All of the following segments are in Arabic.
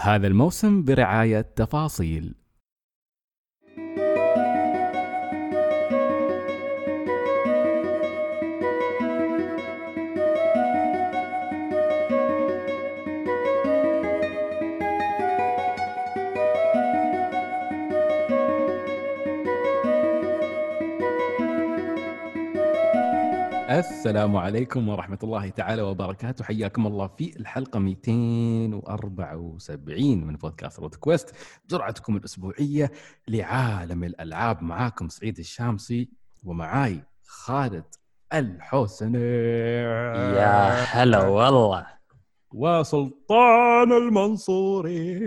هذا الموسم برعاية تفاصيل. السلام عليكم ورحمة الله تعالى وبركاته. حياكم الله في الحلقة 274 من بودكاست روت كويست. جرعتكم الأسبوعية لعالم الألعاب. معاكم سعيد الشامسي ومعاي خالد الحوسني يا هلا والله. وسلطان المنصوري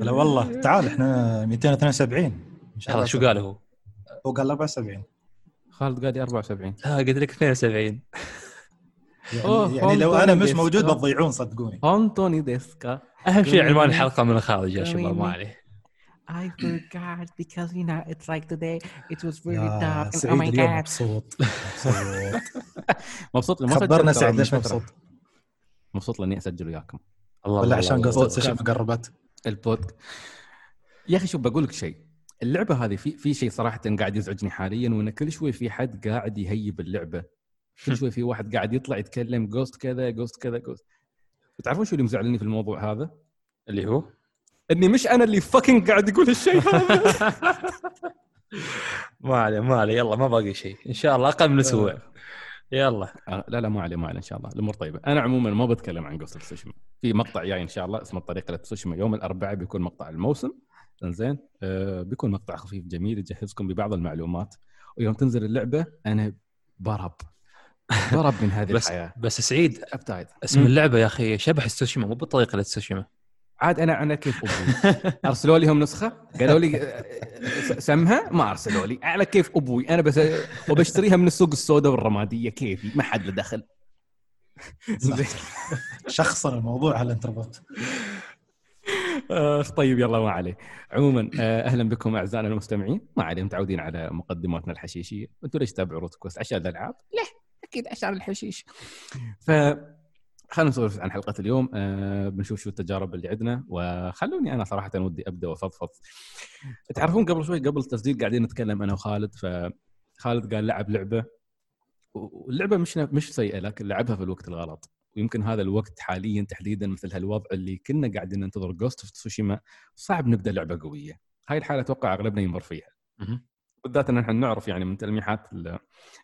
هلا والله. تعال إحنا 272 إن شاء الله شو قال هو؟ هو قال 74 خالد قال لي 74 لا قلت لك 72 يعني, يعني لو أنا مش موجود بتضيعون صدقوني. انتوني ديسكا. أهم شيء عنوان الحلقة من الخارج يا شباب ما عليه. I forgot because you know it's like today it was really dark and oh my god. مبسوط. مبسوط مبسوط ما خبرنا سعيد ليش مبسوط؟ مبسوط لاني أسجل وياكم. الله ولا عشان قصة سيشن قربت البود يا أخي شوف بقول لك شيء. اللعبة هذه في في شيء صراحة قاعد يزعجني حاليا وإن كل شوي في حد قاعد يهيب اللعبة. كل شوي في واحد قاعد يطلع يتكلم Ghost كذا Ghost كذا Ghost تعرفون شو اللي مزعلني في الموضوع هذا؟ اللي هو؟ إني مش أنا اللي fucking قاعد يقول هالشيء هذا ما عليه ما عليه. يلا ما باقي شيء إن شاء الله أقل من أسبوع. آه. يلا. آه لا لا ما عليه ما عليه إن شاء الله. الأمور طيبة. أنا عموما ما بتكلم عن Ghost of Tsushima في مقطع جاي إن شاء الله اسمه الطريقة لتسوشيما يوم الأربعاء بيكون مقطع الموسم. زين آه بيكون مقطع خفيف جميل يجهزكم ببعض المعلومات. ويوم تنزل اللعبة أنا برب برب من هذه بس الحياة. بس سعيد أبتعد. اسم م. اللعبة يا أخي شبه السوشيما مو بالطريقة للسوشيما. عاد أنا أنا كيف أبوي أرسلوا لي هم نسخة؟ قالوا لي آه، سمها؟ ما أرسلوا لي. على كيف أبوي؟ أنا بس وبشتريها من السوق السوداء والرمادية. كيفي؟ ما حد له دخل. شخصا الموضوع على الانتربوت أخ طيب يلا ما عليه عموما آه، أهلا بكم أعزائنا المستمعين. ما عليه متعودين على مقدماتنا الحشيشية. أنتم ليش تتابعوا روت Quest عشان الألعاب؟ ليه؟ أكيد عشان الحشيش. ف خلينا نسولف عن حلقة اليوم. أه بنشوف شو التجارب اللي عندنا. وخلوني أنا صراحة ودي أبدأ وأفضفض. تعرفون قبل شوي قبل التسجيل قاعدين نتكلم أنا وخالد. فخالد قال لعب لعبة. واللعبة مش مش سيئة لكن لعبها في الوقت الغلط. ويمكن هذا الوقت حاليا تحديدا مثل هالوضع اللي كنا قاعدين ننتظر Ghost of Tsushima صعب نبدأ لعبة قوية. هاي الحالة أتوقع أغلبنا يمر فيها. بالذات إن إحنا نعرف يعني من تلميحات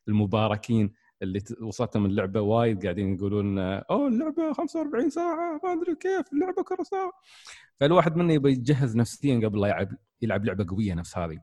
المباركين اللي وصلتهم اللعبة وايد قاعدين يقولون أوه اللعبة 45 ساعة ما أدري كيف اللعبة كره ساعة. فالواحد منا يبي يتجهز نفسيا قبل لا يلعب يلعب لعبة قوية نفس هذه.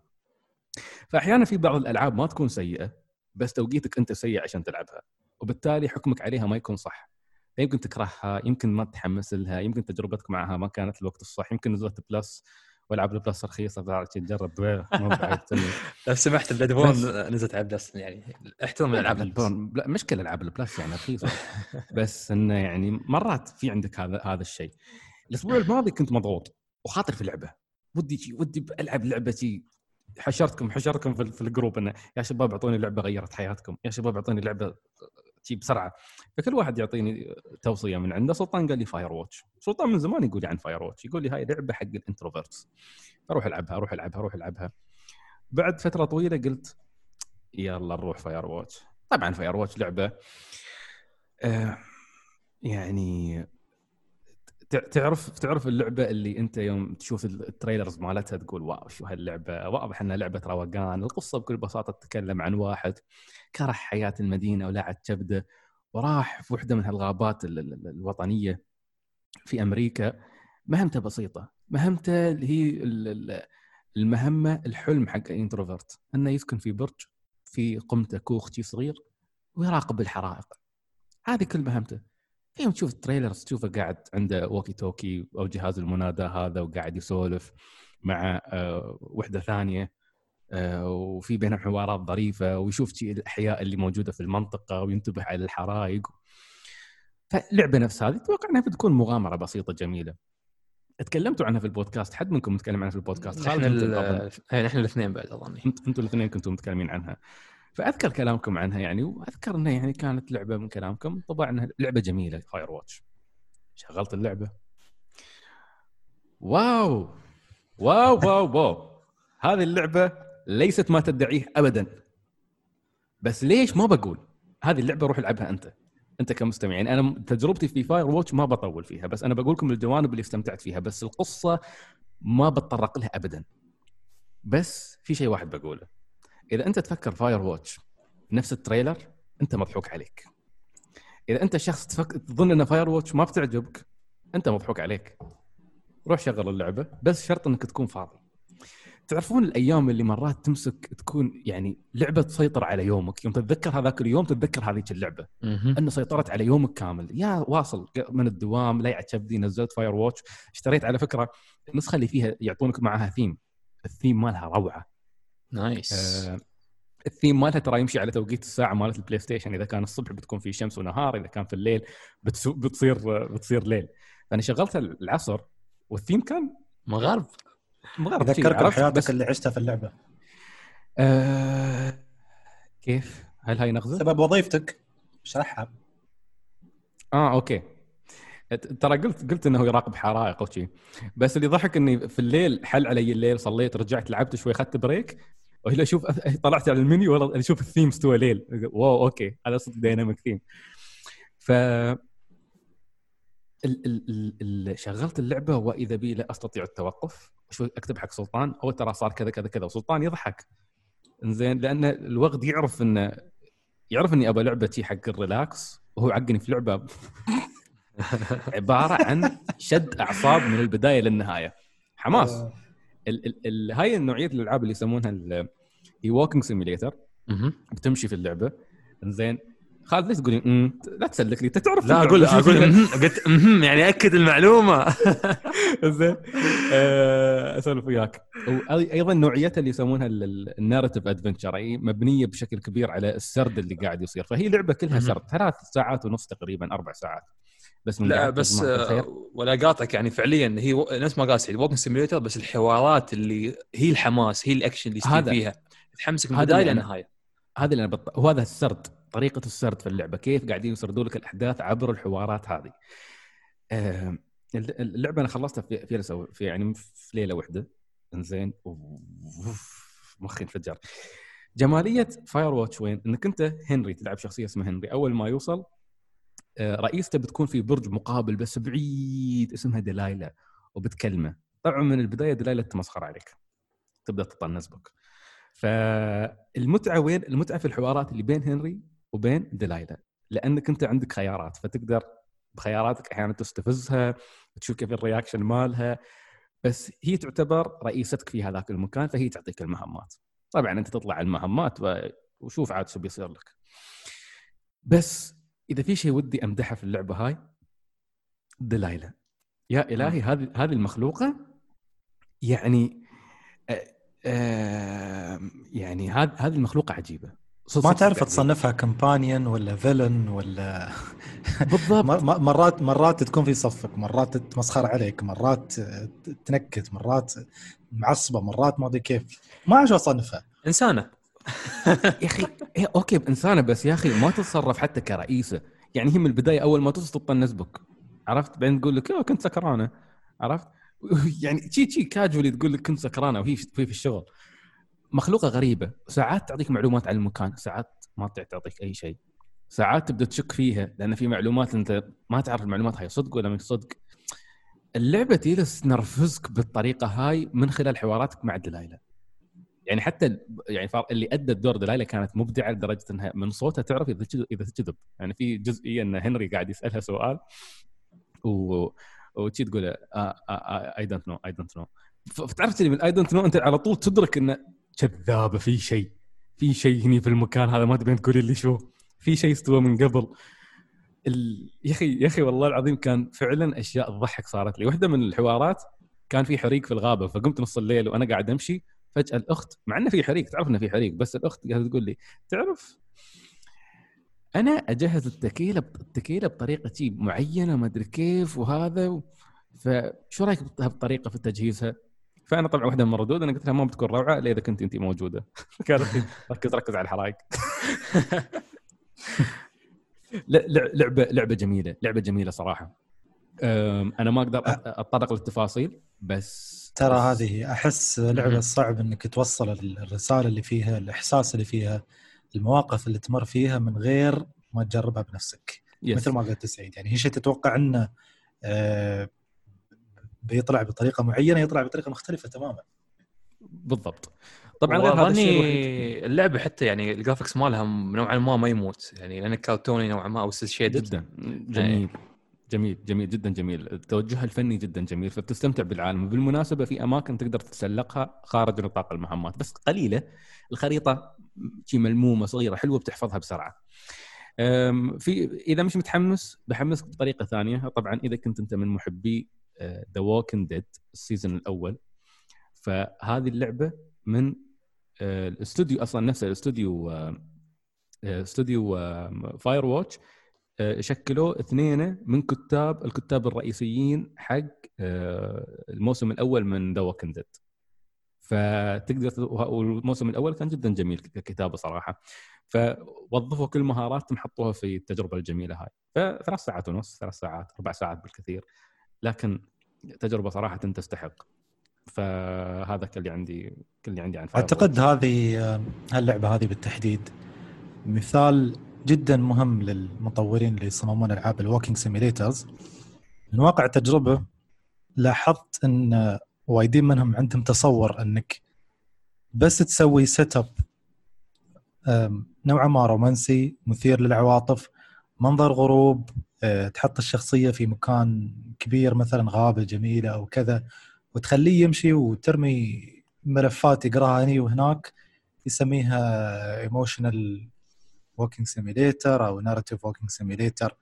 فاحيانا في بعض الألعاب ما تكون سيئة بس توقيتك أنت سيء عشان تلعبها وبالتالي حكمك عليها ما يكون صح. يمكن تكرهها يمكن ما تتحمس لها يمكن تجربتك معها ما كانت الوقت الصح يمكن نزلت Plus والعاب ال Plus رخيصة فعلا تجرب لو سمحت Bloodborne نزلت على Plus يعني احترم الألعاب ال Bloodborne لا مش كل ألعاب ال Plus يعني رخيصة. بس إنه يعني مرات في عندك هذا هذا الشيء. الأسبوع الماضي كنت مضغوط وخاطر في لعبة. ودي ودي ألعب لعبة حشرتكم حشرتكم في ال group إنه يا شباب أعطوني لعبة غيرت حياتكم يا شباب أعطوني لعبة شي بسرعة. فكل واحد يعطيني توصية من عنده سلطان قال لي Firewatch سلطان من زمان يقول لي عن Firewatch يقول لي هاي لعبة حق ال introverts. أروح ألعبها أروح ألعبها أروح ألعبها. بعد فترة طويلة قلت يلا نروح Firewatch طبعا Firewatch لعبة آه يعني تعرف تعرف اللعبة اللي انت يوم تشوف ال trailers مالتها تقول واو شو هاللعبة؟ واضح انها لعبة روقان. القصة بكل بساطة تتكلم عن واحد كره حياة المدينة ولعب كبده وراح في وحدة من هالغابات الوطنية في أمريكا. مهمته بسيطة. مهمته اللي هي المهمة الحلم حق ال introvert إنه يسكن في برج في قمته كوخ صغير ويراقب الحرائق. هذه كل مهمته. يوم تشوف ال trailers تشوفه قاعد عنده walkie talkie أو جهاز المناداه هذا وقاعد يسولف مع آه، وحدة ثانية آه، وفي بينهم حوارات ظريفة ويشوف الأحياء اللي موجودة في المنطقة وينتبه على الحرائق. فاللعبه نفس هذه أتوقع إنها بتكون مغامرة بسيطة جميلة. تكلمتوا عنها في البودكاست؟ حد منكم متكلم عنها في البودكاست؟ إحنا إحنا الاثنين بعد اظني أنتم الاثنين كنتم متكلمين عنها. فأذكر كلامكم عنها يعني وأذكر إنها يعني كانت لعبة من كلامكم. طبعا لعبة جميلة فاير واتش شغلت اللعبة؟ wow! wow wow wow. هذه اللعبة ليست ما تدعيه ابدا. بس ليش؟ ما بقول. هذه اللعبة روح العبها أنت. أنت كمستمع. يعني أنا تجربتي في Firewatch ما بطول فيها بس أنا بقول لكم الجوانب اللي استمتعت فيها بس القصة ما بتطرق لها ابدا. بس في شيء واحد بقوله. إذا أنت تفكر Firewatch نفس ال trailer أنت مضحوك عليك. إذا أنت شخص تفك... تظن إن Firewatch ما بتعجبك أنت مضحوك عليك. روح شغل اللعبة بس شرط إنك تكون فاضي. تعرفون الأيام اللي مرات تمسك تكون يعني لعبة تسيطر على يومك يوم تتذكر هذاك اليوم تتذكر هذيك اللعبة. إنه سيطرت على يومك كامل. يا واصل من الدوام لا كبدي نزلت Firewatch. اشتريت على فكرة النسخة اللي فيها يعطونك معها theme ال theme مالها روعة. nice آه الثيم مالها ترى يمشي على توقيت الساعة مالت ال PlayStation. إذا كان الصبح بتكون في شمس ونهار إذا كان في الليل بتسو بتصير بتصير ليل. فأنا شغلتها العصر والثيم كان مغرب. مغرب ذكرك بحياتك اللي عشتها في اللعبة. آه... كيف؟ هل هاي نغزة؟ سبب وظيفتك. اشرحها آه okay. ترى قلت قلت إنه يراقب حرائق وشي بس اللي ضحك إني في الليل حل علي الليل صليت رجعت لعبت شوي اخذت break. وهلا أشوف طلعت على المنيو والله أشوف الثيم استوى ليل wow okay هذا صدق dynamic theme ف ال ال ال شغلت اللعبة وإذا بي لا أستطيع التوقف. شو أكتب حق سلطان أو ترى صار كذا كذا كذا وسلطان يضحك. زين لأن الوقت يعرف انه يعرف إني ابى لعبة حق ال relax وهو عقني في لعبة عبارة عن شد أعصاب من البداية للنهاية. حماس. آه. ال ال ال هاي النوعية الألعاب اللي يسمونها هي walking simulator بتمشي في اللعبة. زين خالد ليش تقولي امم لا تسلك لي. انت تعرف لا أقول أقول قلت يعني أكد المعلومة. زين آه، أسولف وياك. وأيضا نوعيتها اللي يسمونها ال narrative adventure أي مبنية بشكل كبير على السرد اللي قاعد يصير. فهي لعبة كلها سرد. ثلاث ساعات ونص تقريبا أربع ساعات. بس من لا بس آه، ولا قاطعك يعني فعليا. هي نفس ما قال سعيد walking simulator بس الحوارات اللي هي الحماس هي الأكشن اللي يصير فيها. تحمسك من البدايه للنهايه هذا اللي أنا بط... وهذا السرد طريقة السرد في اللعبة كيف قاعدين يسردوا لك الأحداث عبر الحوارات هذه. آه اللعبة أنا خلصتها في في, في يعني في ليلة واحدة إنزين. مخي انفجر. جمالية Firewatch وين؟ إنك أنت هنري تلعب شخصية اسمها هنري. أول ما يوصل آه، رئيسته بتكون في برج مقابل بس بعيد اسمها دلايلا وبتكلمه. طبعا من البداية دلايلا تمسخر عليك. تبدأ تطنز بك. فالمتعة وين؟ المتعة في الحوارات اللي بين هنري وبين دلايلا لأنك أنت عندك خيارات فتقدر بخياراتك أحيانا تستفزها تشوف كيف الرياكشن مالها. بس هي تعتبر رئيستك في هذاك المكان فهي تعطيك المهمات. طبعا أنت تطلع المهمات وشوف عاد شو بيصير لك. بس إذا في شيء ودي أمدحه في اللعبة هاي دلايلا يا إلهي هذه هذه المخلوقة يعني آه يعني هذه هذه المخلوقة عجيبة. ما تعرف تصنفها كمبانيون ولا فيلن ولا بالضبط. مرات مرات تكون في صفك مرات تتمسخر عليك مرات تنكت مرات معصبة مرات ما أدري كيف. ما أعرف أصنفها. إنسانة. يا أخي أوكي بانسانه بس يا أخي ما تتصرف حتى كرئيسة. يعني هي من البداية أول ما توصل تطنز بك. عرفت؟ بعدين تقول لك كنت سكرانة. عرفت؟ يعني شي شي كاجولي تقول لك كنت سكرانة وهي في, الشغل. مخلوقة غريبة. ساعات تعطيك معلومات عن المكان ساعات ما تعطيك أي شيء. ساعات تبدأ تشك فيها لأن في معلومات أنت ما تعرف المعلومات هاي صدق ولا مش صدق. اللعبة تجلس تنرفزك بالطريقة هاي من خلال حواراتك مع دلايلا يعني حتى يعني اللي ادت دور دلايلا كانت مبدعة لدرجة إنها من صوتها تعرف إذا إذا تكذب يعني في جزئية إن هنري قاعد يسألها سؤال و وتشي تقول I don't know I don't know فتعرف من I don't know أنت على طول تدرك انه كذابه في شيء في شيء هني في المكان هذا ما تبين تقولي لي شو. في شيء استوى من قبل. ال... يا أخي يا أخي والله العظيم كان فعلا أشياء تضحك صارت لي. واحدة من الحوارات كان في حريق في الغابة فقمت نص الليل وأنا قاعد أمشي. فجأة الأخت مع إنه في حريق تعرف إنه في حريق بس الأخت قاعدة تقول لي تعرف أنا أجهز التكيله التكيله بطريقة معينة ما أدري كيف وهذا فشو رأيك بهالطريقه في تجهيزها؟ فأنا طبعا واحدة من الردود أنا قلت لها ما بتكون روعة إلا إذا كنت أنت موجودة. قالت ركز ركز على الحرايق لعبة لعبة جميلة لعبة جميلة صراحة. أنا ما أقدر أتطرق للتفاصيل بس ترى هذه أحس لعبة صعب إنك توصل الرسالة اللي فيها الإحساس اللي فيها. المواقف اللي تمر فيها من غير ما تجربها بنفسك yes. مثل ما قلت سعيد. يعني هي شيء تتوقع إنه آه بيطلع بطريقة معينة يطلع بطريقة مختلفة تماما. بالضبط. طبعا غير هذا الشيء اللعبة حتى يعني ال graphics مالها نوعا ما ما يموت. يعني لأن كارتوني نوعا ما أو shade جدا. جميل. جميل جميل جدا جميل. التوجه الفني جدا جميل فبتستمتع بالعالم. وبالمناسبه في أماكن تقدر تتسلقها خارج نطاق المهمات بس قليلة. الخريطة شي ملمومة صغيرة حلوة بتحفظها بسرعة. في إذا مش متحمس بحمسك بطريقة ثانية. طبعا إذا كنت أنت من محبي The Walking Dead ال season الأول فهذه اللعبة من آه، الاستوديو أصلا نفسه الاستوديو آه، استوديو Firewatch آه، شكلوا اثنين من كتاب الكتاب الرئيسيين حق آه، الموسم الأول من The Walking Dead فتقدر والموسم الأول كان جدا جميل ككتابة صراحة. فوظفوا كل مهاراتهم حطوها في التجربة الجميلة هاي. فثلاث ساعات ونص ثلاث ساعات أربع ساعات بالكثير. لكن تجربة صراحة تستحق. فهذا كل اللي عندي كل اللي عندي عن أعتقد هذه آه، هاللعبة هذه بالتحديد مثال جدا مهم للمطورين اللي يصممون ألعاب ال walking simulators من واقع التجربه لاحظت إن وايدين منهم عندهم تصور إنك بس تسوي setup نوعا ما رومانسي مثير للعواطف منظر غروب أه، تحط الشخصية في مكان كبير مثلا غابة جميلة أو كذا وتخليه يمشي وترمي ملفات يقراها هني وهناك يسميها emotional walking simulator أو narrative walking simulator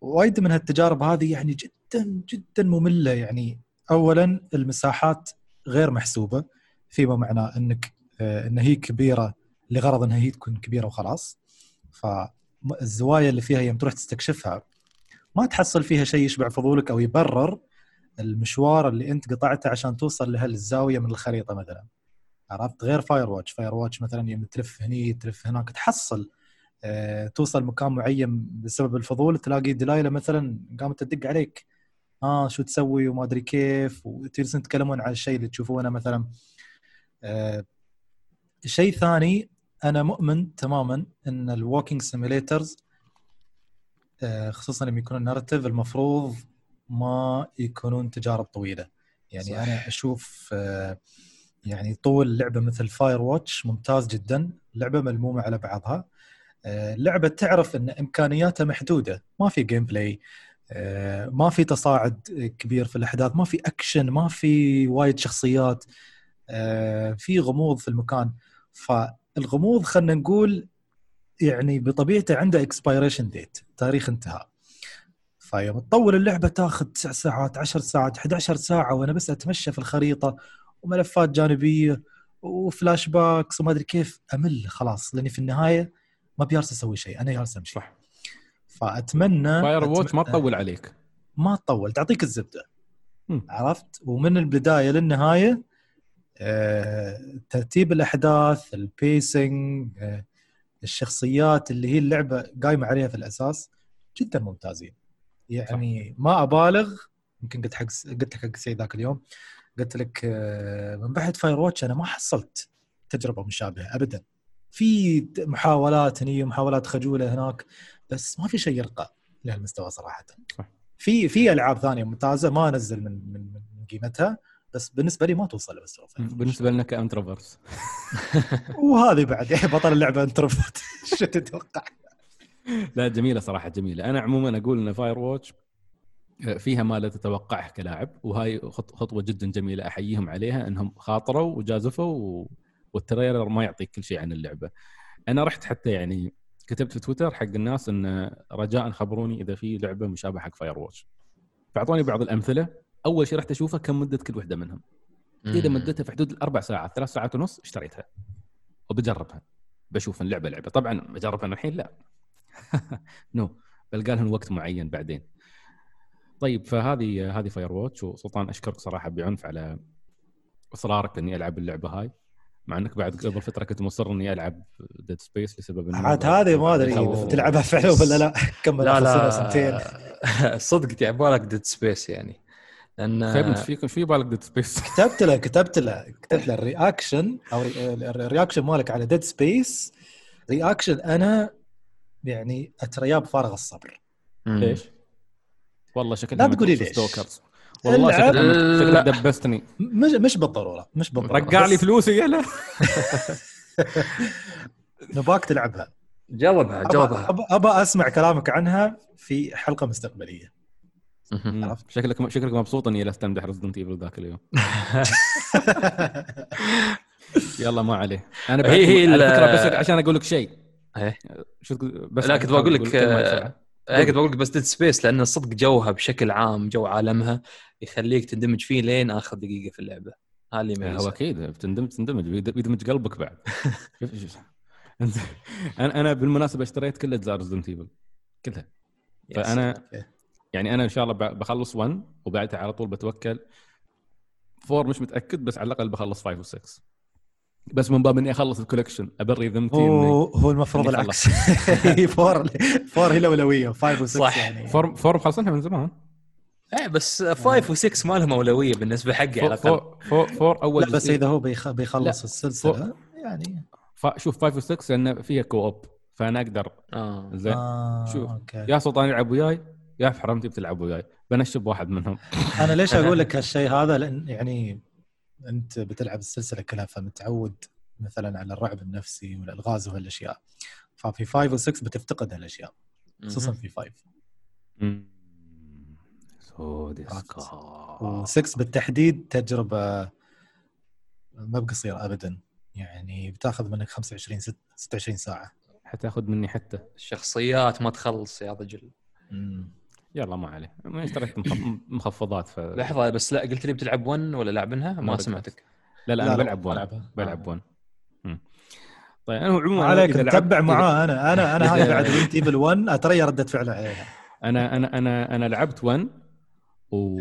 وايد من هالتجارب هذه يعني جدا جدا مملة. يعني اولا المساحات غير محسوبة فيما معناه إنك آه، إن هي كبيرة لغرض انها هي تكون كبيرة وخلاص. فالزوايا اللي فيها يوم تروح تستكشفها ما تحصل فيها شيء يشبع فضولك أو يبرر المشوار اللي أنت قطعته عشان توصل لهالزاوية من الخريطة مثلا. عرفت؟ غير Firewatch Firewatch مثلا يوم تلف هني تلف هناك تحصل توصل مكان معين بسبب الفضول تلاقي Delilah مثلا قامت تدق عليك. آه شو تسوي وما أدري كيف وتجلسون تتكلمون على الشيء اللي تشوفونه مثلا. آه شيء ثاني أنا مؤمن تماما إن ال walking simulators آه خصوصا لما يكونون narrative المفروض ما يكونون تجارب طويلة. يعني صح. أنا أشوف آه يعني طول لعبة مثل Firewatch ممتاز جدا. لعبة ملمومة على بعضها. آه، لعبة تعرف إن امكانياتها محدودة. ما في gameplay آه، ما في تصاعد كبير في الأحداث ما في اكشن ما في وايد شخصيات آه، في غموض في المكان. فالغموض خلينا نقول يعني بطبيعته عنده expiration date تاريخ انتهاء. فيوم تطول اللعبة تاخذ 9 ساعات 10 ساعات 11 ساعة وأنا بس أتمشى في الخريطة وملفات جانبية و flashbacks وما أدري كيف أمل خلاص. لأني في النهاية ما يالس أسوي شيء أنا جالس أمشي. صح. فاتمنى Firewatch ما تطول عليك. ما تطول تعطيك الزبدة. م. عرفت؟ ومن البداية للنهاية آه، ترتيب الأحداث ال pacing آه، الشخصيات اللي هي اللعبة قايمة عليها في الأساس جدا ممتازين. يعني صح. ما أبالغ يمكن قلت حق قلت لك حق سعيد ذاك اليوم قلت لك آه، من بعد Firewatch أنا ما حصلت تجربة مشابهة ابدا. في محاولات هني ومحاولات خجولة هناك بس ما في شيء يرقى لهالمستوى صراحة. في في ألعاب ثانية ممتازة ما انزل من من من قيمتها بس بالنسبة لي ما توصل لمستوى بالنسبة لنا ك introverts وهذه بعد يعني بطل اللعبة introvert شو تتوقع؟ لا جميلة صراحة جميلة. أنا عموما أقول إن Firewatch آه، فيها ما لا تتوقعه كلاعب وهاي خطوة جدا جميلة أحييهم عليها إنهم خاطروا وجازفوا وال trailer ما يعطيك كل شيء عن اللعبة. أنا رحت حتى يعني كتبت في تويتر حق الناس إن رجاء خبروني إذا في لعبة مشابهة حق Firewatch فأعطوني بعض الأمثلة. أول شيء رحت أشوفها كم مدة كل واحدة منهم. إذا مدتها في حدود الأربع ساعات ثلاث ساعات ونص اشتريتها. وبجربها. بشوف اللعبة لعبة. طبعا بجربها الحين لا. No. بلقى لهم وقت معين بعدين. طيب فهذه هذه Firewatch وسلطان أشكرك صراحة بعنف على إصرارك إني ألعب اللعبة هاي. مع انك بعد قبل فترة كنت مصر إني ألعب Dead Space لسبب إنه عاد هذه ما أدري تلعبها فعلا ولا لا. كمل لا لا. سنتين. صدق يعبالك Dead Space يعني. لأن إيش في بالك Dead Space كتبت له كتبت له كتبت له ال reaction أو ال reaction مالك على Dead Space reaction أنا يعني اترياه بفارغ الصبر. ليش؟ والله شكلك لا تقولي ليش. والله شكلك دبستني. مش مش بالضرورة مش بالضرورة. رجع لي فلوسي يلا. نباك تلعبها. جاوبها جاوبها. ابى أسمع كلامك عنها في حلقة مستقبلية. عرفت؟ شكلك شكلك مبسوط إني جلست أمدح Resident Evil ذاك اليوم. يلا ما عليه. أنا هي هي الفكرة بس عشان أقول لك شيء. إيه. شو بس لا كنت بقول لك إيه كنت بقول لك بس Dead Space لأن الصدق جوها بشكل عام جو عالمها يخليك تندمج فيه لين آخر دقيقة في اللعبة. هذا اللي إيه، هو أكيد بتندمج تندمج بيدمج قلبك بعد. أنا أنا بالمناسبة اشتريت كل أجزاء Resident Evil كلها. فأنا يعني أنا إن شاء الله بخلص 1 وبعدها على طول بتوكل. 4 مش متأكد بس على الأقل بخلص 5 و6 بس من باب إني أخلص ال collection أبري ذمتي هو هو المفروض العكس. for for هي الأولوية 5 و6 صح. يعني. for for مخلصينها من زمان. إيه بس 5 و6 ما لهم أولوية بالنسبة حقي على الأقل. for for اول لا بس إذا هو بيخلص السلسلة يعني. شوف 5 و6 لأن فيها co-op فأنا أقدر. آه. زين. آه شوف okay. يا سلطان يلعب وياي يا في حرمتي بتلعب وياي. بنشب واحد منهم. أنا ليش أقول لك هالشيء هذا؟ لأن يعني أنت بتلعب السلسلة كلها فمتعود مثلا على الرعب النفسي والألغاز وهالأشياء. ففي 5 و6 بتفتقد هالأشياء خصوصا في 5 و6 بالتحديد تجربة ما بقصيرة ابدا. يعني بتاخذ منك 25 26 ساعة. حتاخذ مني حتى. الشخصيات ما تخلص يا رجل. يلا ما عليه. ما اشتريت مخفضات ف... لحظة بس لا قلت لي بتلعب 1 ولا لاعبنها ما سمعتك. لا لا, لا أنا بلعب 1 بلعب 1 طيب أنا عموما عليك متبع معاه. أنا أنا أنا هاي بعد ريزنت ايفل 1 اتريا ردة فعله عليها أنا أنا أنا أنا لعبت 1 و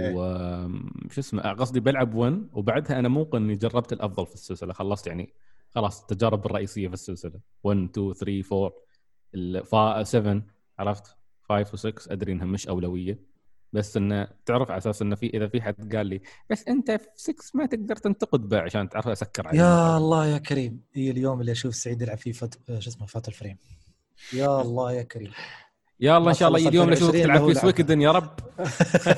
شو اسمه قصدي بلعب 1 وبعدها أنا موقن اني جربت الأفضل في السلسلة خلصت يعني خلاص التجارب الرئيسية في السلسلة. 1 2 3 4 7 عرفت؟ 5 و6 أدري إنها مش أولوية. بس إنه تعرف على أساس إنه في إذا في حد قال لي بس أنت في 6 ما تقدر تنتقد به عشان تعرف أسكر عليه يا الله يا كريم. هي اليوم اللي أشوف سعيد يلعب فيه فت... شو اسمه Fatal Frame. يا الله يا كريم. يا الله ان شاء الله اليوم اللي اشوفك تلعب فيه Suikoden يا رب.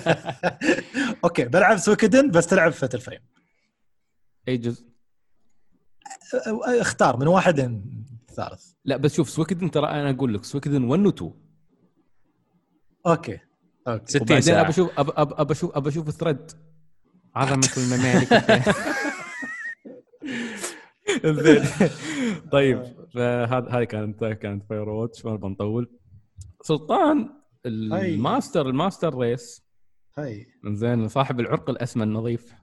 okay بلعب Suikoden بس تلعب Fatal Frame أي جزء؟ اختار من واحد ثالث. لا بس شوف سويكدن ترى أنا أقول لك سويكدن 1 و 2 أوكي أوكي. 60 ساعة. أبى أشوف أبى أشوف أبى أشوف الثريد عظمه الممالك زين. طيب فهذا هذه كانت كانت فاير واتش ما بنطول. سلطان الماستر الماستر ريس. هاي. زين صاحب العرق الأسمى النظيف.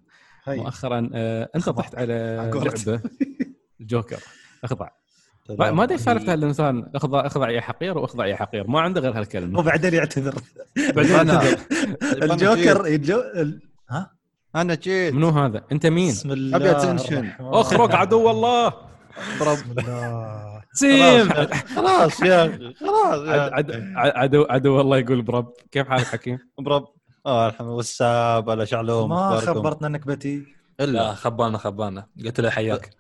هاي. مؤخرا آه أنت طحت على لعبة. الجوكر. اخضع. ما أدري سالفة الإنسان اخضع أخضع يا حقير واخضع يا حقير. ما عنده غير هالكلمة. وبعدين يعتذر. بعدين يعتذر. الجوكر. ها؟ أنا جيت. منو هذا؟ أنت مين؟ بسم الله ابي attention أخرج عدو الله. بسم الله. same خلاص يا أخي خلاص عدو عدو الله يقول برب. كيف حالك حكيم؟ برب. آه الحمد لله. والساب على شعلوم ما خبرتنا إنك بتي. إلا. خبانا خبانا. قلت له حياك.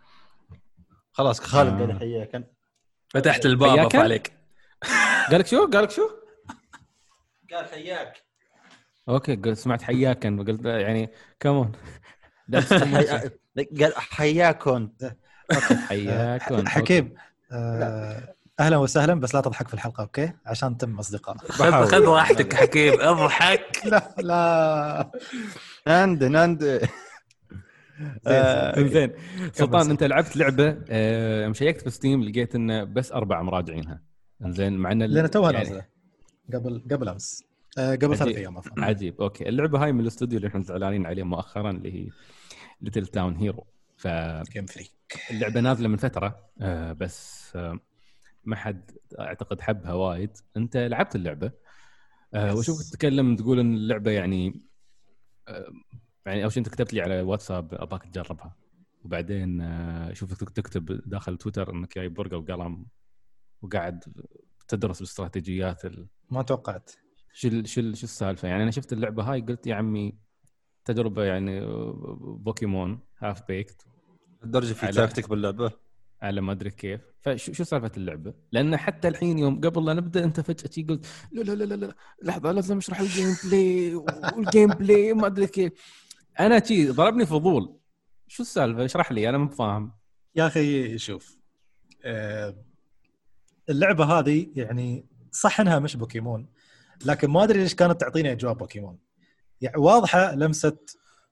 خلاص خالد قال. حياك. فتحت الباب عليك قالك شو؟ قالك شو؟ قال حياك. أوكي قلت سمعت حياك قلت يعني كمون قال حياكم حياكم حكيم آه، أهلا وسهلا بس لا تضحك في الحلقة okay؟ عشان تم أصدقاء. خذ راحتك حكيم أضحك. لا لا. نند نند آه، زين سلطان أنت لعبت لعبة آه م check ت في Steam لقيت انه بس أربعة مراجعينها. زين مع إن لأن توها يعني نازله قبل قبل أمس. آه قبل ثلاث أيام عجيب. okay. اللعبة هاي من الاستوديو اللي إحنا زعلانين عليه مؤخرا اللي هي Little Town Hero ف Game Freak اللعبة نازلة من فترة آه بس آه ما حد أعتقد حبها وايد. أنت لعبت اللعبة؟ آه وشوف تتكلم تقول إن اللعبة يعني آه يعني أول شيء أنت كتبت لي على واتساب أباك تجربها. وبعدين أشوفك تكتب داخل تويتر إنك جايب ورقه وقلم وقاعد تدرس الاستراتيجيات ال... ما توقعت. شو شو شو السالفة؟ يعني أنا شفت اللعبة هاي قلت يا عمي تجربة يعني بوكيمون half-baked لدرجه في تاكتيك باللعبة. على ما أدري كيف. فشو شو سالفة اللعبة؟ لأن حتى الحين يوم قبل لا نبدأ أنت فجأة قلت لا لا لا لا لحظة لازم أشرح الجيم بلاي والجيم بلاي ما أدري كيف. أنا شي ضربني فضول شو السالفة؟ اشرح لي أنا مو فاهم. يا أخي شوف آه، اللعبة هذه يعني صح إنها مش بوكيمون لكن ما أدري ليش كانت تعطيني أجواء بوكيمون. يعني واضحة لمسة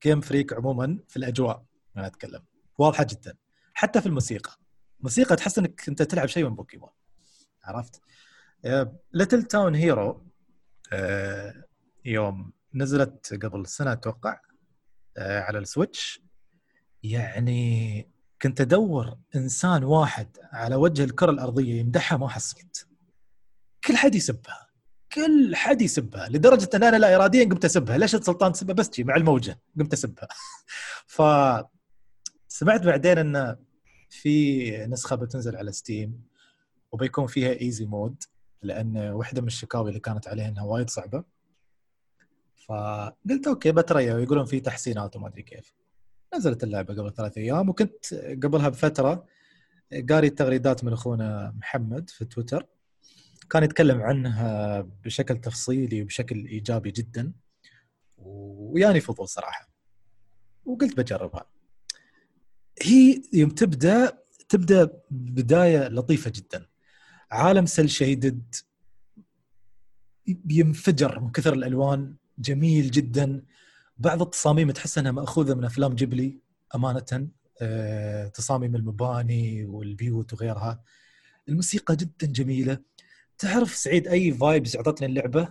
Game Freak عموما في الأجواء أنا أتكلم. واضحة جدا. حتى في الموسيقى. موسيقى تحس إنك أنت تلعب شيء من بوكيمون. عرفت؟ Little Town Hero يوم نزلت قبل سنة أتوقع آه، على ال Switch. يعني كنت أدور إنسان واحد على وجه الكرة الأرضية يمدحها ما حصلت. كل حد يسبها. كل حد يسبها. لدرجة إن أنا لا اراديا قمت أسبها. ليش السلطان تسبها؟ بس جي مع الموجة قمت أسبها. ف سمعت بعدين إن في نسخة بتنزل على Steam وبيكون فيها easy mode لأن واحدة من الشكاوي اللي كانت عليها إنها وايد صعبة. فقلت okay بتريا ويقولون في تحسينات وما أدري كيف. نزلت اللعبة قبل ثلاث أيام وكنت قبلها بفترة قاري التغريدات من أخونا محمد في تويتر. كان يتكلم عنها بشكل تفصيلي وبشكل إيجابي جدا وياني فضول صراحة. وقلت بجربها. هي يوم تبدأ تبدأ بداية لطيفة جدا. عالم سيل شيدد ينفجر من كثر الألوان جميل جدا. بعض التصاميم تحس أنها مأخوذة من أفلام جيبلي أمانة أه، تصاميم المباني والبيوت وغيرها. الموسيقى جدا جميلة. تعرف سعيد أي vibes أعطتني اللعبة؟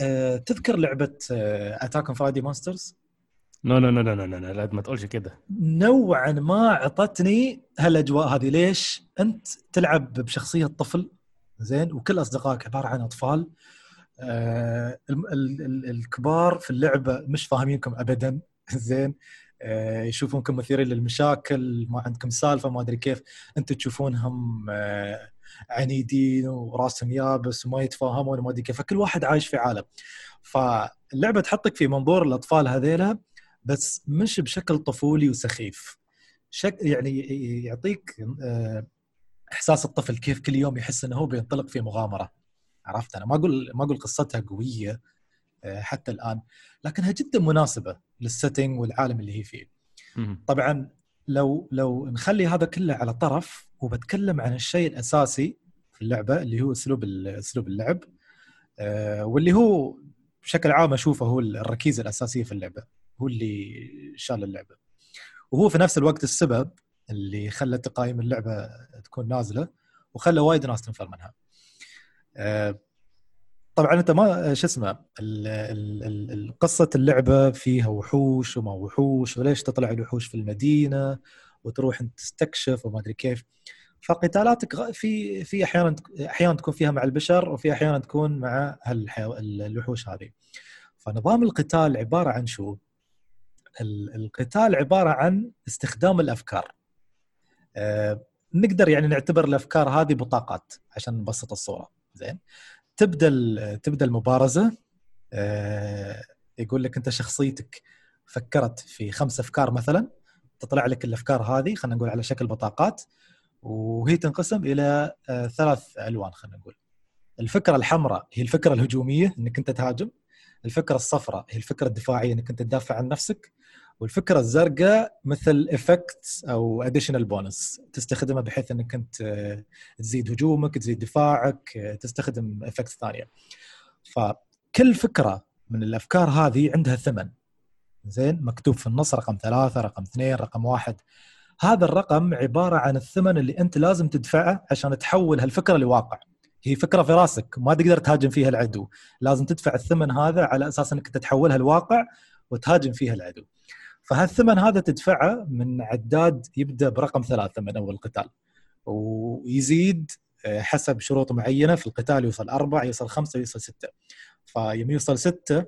أه، تذكر لعبة Attack of the Friday Monsters لا لا لا لا لا لا ما تقولش كده. نوعا ما اعطتني هالأجواء هذه. ليش؟ أنت تلعب بشخصية طفل زين وكل أصدقائك عبارة عن أطفال. آه الكبار في اللعبة مش فاهمينكم ابدا. زين. آه يشوفونكم مثيرين للمشاكل ما عندكم سالفة ما أدري كيف. أنتم تشوفونهم آه عنيدين وراسهم يابس وما يتفاهمون وما أدري كيف. فكل واحد عايش في عالم. فاللعبة تحطك في منظور الأطفال هذيلا. بس مش بشكل طفولي وسخيف. شك يعني يعطيك آه، إحساس الطفل كيف كل يوم يحس إنه هو بينطلق في مغامرة. عرفت؟ أنا ما أقول ما أقول قصتها قوية آه، حتى الآن لكنها جدا مناسبة للسيتنج والعالم اللي هي فيه. طبعا لو لو نخلي هذا كله على طرف وبتكلم عن الشيء الأساسي في اللعبة اللي هو أسلوب أسلوب اللعب آه، واللي هو بشكل عام أشوفه هو الركيزة الأساسية في اللعبة. هو اللي شال اللعبة. وهو في نفس الوقت السبب اللي خلى تقايم اللعبة تكون نازلة وخلى وايد ناس تنفر منها. آه، طبعا أنت ما شو اسمه قصة اللعبة فيها وحوش وما وحوش وليش تطلع الوحوش في المدينة وتروح أنت تستكشف وما أدري كيف. فقتالاتك في في أحيانا أحيانا تكون فيها مع البشر وفي أحيانا تكون مع الوحوش هذه. فنظام القتال عبارة عن شو؟ القتال عبارة عن استخدام الأفكار. أه نقدر يعني نعتبر الأفكار هذه بطاقات عشان نبسط الصورة. زين؟ تبدأ تبدأ المبارزة. أه يقول لك أنت شخصيتك فكرت في خمس أفكار مثلا. تطلع لك الأفكار هذه خلينا نقول على شكل بطاقات وهي تنقسم إلى أه ثلاث ألوان خلينا نقول. الفكرة الحمراء هي الفكرة الهجومية إنك أنت تهاجم. الفكرة الصفراء هي الفكرة الدفاعية إنك أنت تدافع عن نفسك. والفكرة الزرقاء مثل effect أو additional bonus تستخدمها بحيث إنك أنت تزيد هجومك تزيد دفاعك تستخدم effect ثانية. فكل فكرة من الأفكار هذه عندها ثمن. زين؟ مكتوب في النص رقم ثلاثة رقم اثنين رقم واحد. هذا الرقم عبارة عن الثمن اللي أنت لازم تدفعه عشان تحول هالفكرة لواقع. هي فكرة في راسك ما تقدر تهاجم فيها العدو. لازم تدفع الثمن هذا على أساس إنك تتحولها لواقع وتهاجم فيها العدو. فهالثمن هذا تدفعه من عداد يبدأ برقم ثلاثة من أول قتال. ويزيد آه، حسب شروط معينة في القتال يوصل أربع يوصل خمسة يوصل ستة. فيوم يوصل ستة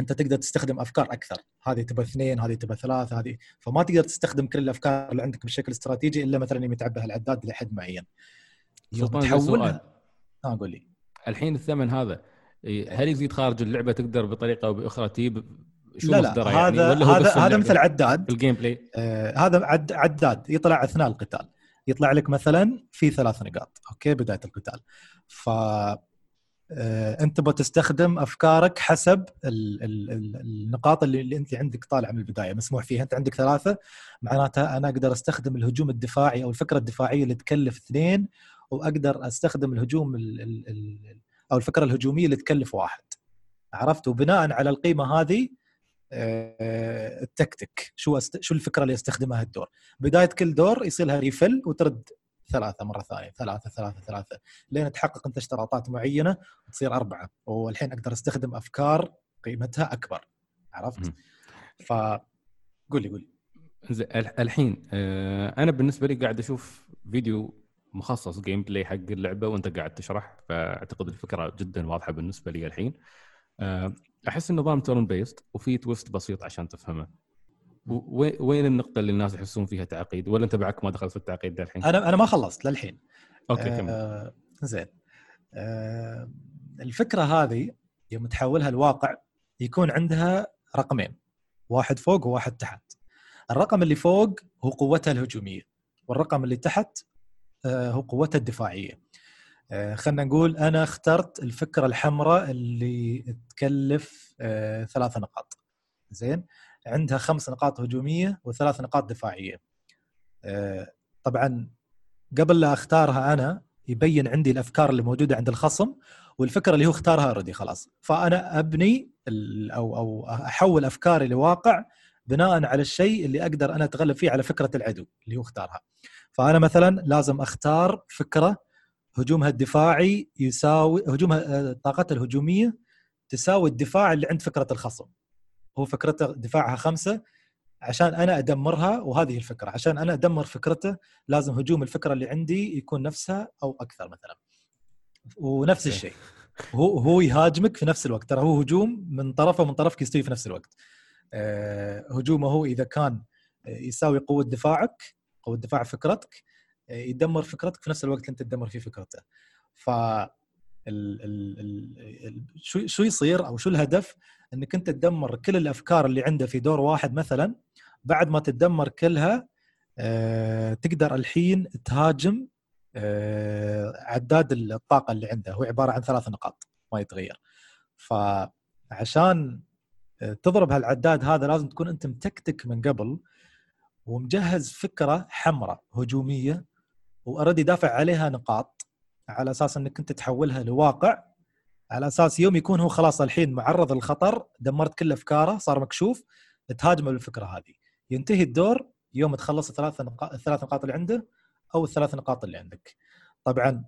أنت تقدر تستخدم أفكار أكثر. هذه تبى اثنين هذه تبى ثلاث هذه. فما تقدر تستخدم كل الأفكار اللي عندك بشكل استراتيجي إلا مثلا يوم يتعبى العداد لحد معين. يوم تحولها آه قول لي. الحين الثمن هذا هل يزيد خارج اللعبة تقدر بطريقة أو بأخرى تجيب شو لا لا هذا يعني ولا هو هذا هذا مثل عداد. ال gameplay آه هذا عد عداد يطلع أثناء القتال. يطلع لك مثلا في ثلاث نقاط okay بداية القتال. ف آه أنت بتستخدم أفكارك حسب ال ال ال النقاط اللي, اللي أنت عندك طالعة من البداية مسموح فيها. أنت عندك ثلاثة معناتها أنا أقدر أستخدم الهجوم الدفاعي أو الفكرة الدفاعية اللي تكلف اثنين وأقدر أستخدم الهجوم ال ال ال أو الفكرة الهجومية اللي تكلف واحد. عرفت؟ وبناء على القيمة هذه التكتيك. شو أست... شو الفكرة اللي يستخدمها الدور؟ بداية كل دور يصير لها ريفل وترد ثلاثة مرة ثانية ثلاثة ثلاثة ثلاثة. لين تحقق أنت اشتراطات معينة وتصير أربعة والحين أقدر أستخدم أفكار قيمتها أكبر. عرفت؟ ف قول لي قول لي. الحين آه، أنا بالنسبة لي قاعد أشوف فيديو مخصص gameplay حق اللعبة وأنت قاعد تشرح فأعتقد الفكرة جدا واضحة بالنسبة لي الحين. آه، أحس النظام turn based وفي twist بسيط عشان تفهمه وين النقطة اللي الناس يحسون فيها تعقيد ولا أنت بعدك ما دخلت في التعقيد ده الحين؟ أنا أنا ما خلصت للحين. okay كمل. آه زين. آه الفكرة هذه يوم تحولها الواقع يكون عندها رقمين واحد فوق وواحد تحت. الرقم اللي فوق هو قوتها الهجومية والرقم اللي تحت آه هو قوتها الدفاعية. آه، خلينا نقول أنا اخترت الفكرة الحمراء اللي تكلف آه، ثلاث نقاط. زين؟ عندها خمس نقاط هجومية وثلاث نقاط دفاعية. آه، طبعا قبل لا أختارها أنا يبين عندي الأفكار اللي موجودة عند الخصم والفكرة اللي هو اختارها اوريدي خلاص. فأنا أبني أو أو أحول أفكاري لواقع بناء على الشيء اللي أقدر أنا أتغلب فيه على فكرة العدو اللي هو اختارها. فأنا مثلا لازم أختار فكرة هجومها الدفاعي يساوي هجومها طاقتها الهجومية تساوي الدفاع اللي عند فكرة الخصم. هو فكرته دفاعها خمسة عشان أنا أدمرها وهذه الفكرة عشان أنا أدمر فكرته لازم هجوم الفكرة اللي عندي يكون نفسها أو أكثر مثلا. ونفس الشيء. هو هو يهاجمك في نفس الوقت. ترى هو هجوم من طرفه ومن طرفك يستوي في نفس الوقت. أه هجومه هو إذا كان يساوي قوة دفاعك قوة دفاع فكرتك يدمر فكرتك في نفس الوقت أنت تدمر فيه فكرته. ف شو شو يصير أو شو الهدف؟ إنك أنت تدمر كل الأفكار اللي عنده في دور واحد مثلا بعد ما تدمر كلها آه، تقدر الحين تهاجم آه، عداد الطاقة اللي عنده. هو عبارة عن ثلاث نقاط ما يتغير. فعشان آه، تضرب هالعداد هذا لازم تكون أنت متكتك من قبل ومجهز فكرة حمراء هجومية واوريدي دافع عليها نقاط على أساس أنك انت تحولها لواقع. على أساس يوم يكون هو خلاص الحين معرض للخطر دمرت كل أفكاره صار مكشوف تهاجمه بالفكرة هذه. ينتهي الدور يوم تخلص الثلاث نقاط الثلاث نقاط اللي عنده أو الثلاث نقاط اللي عندك. طبعا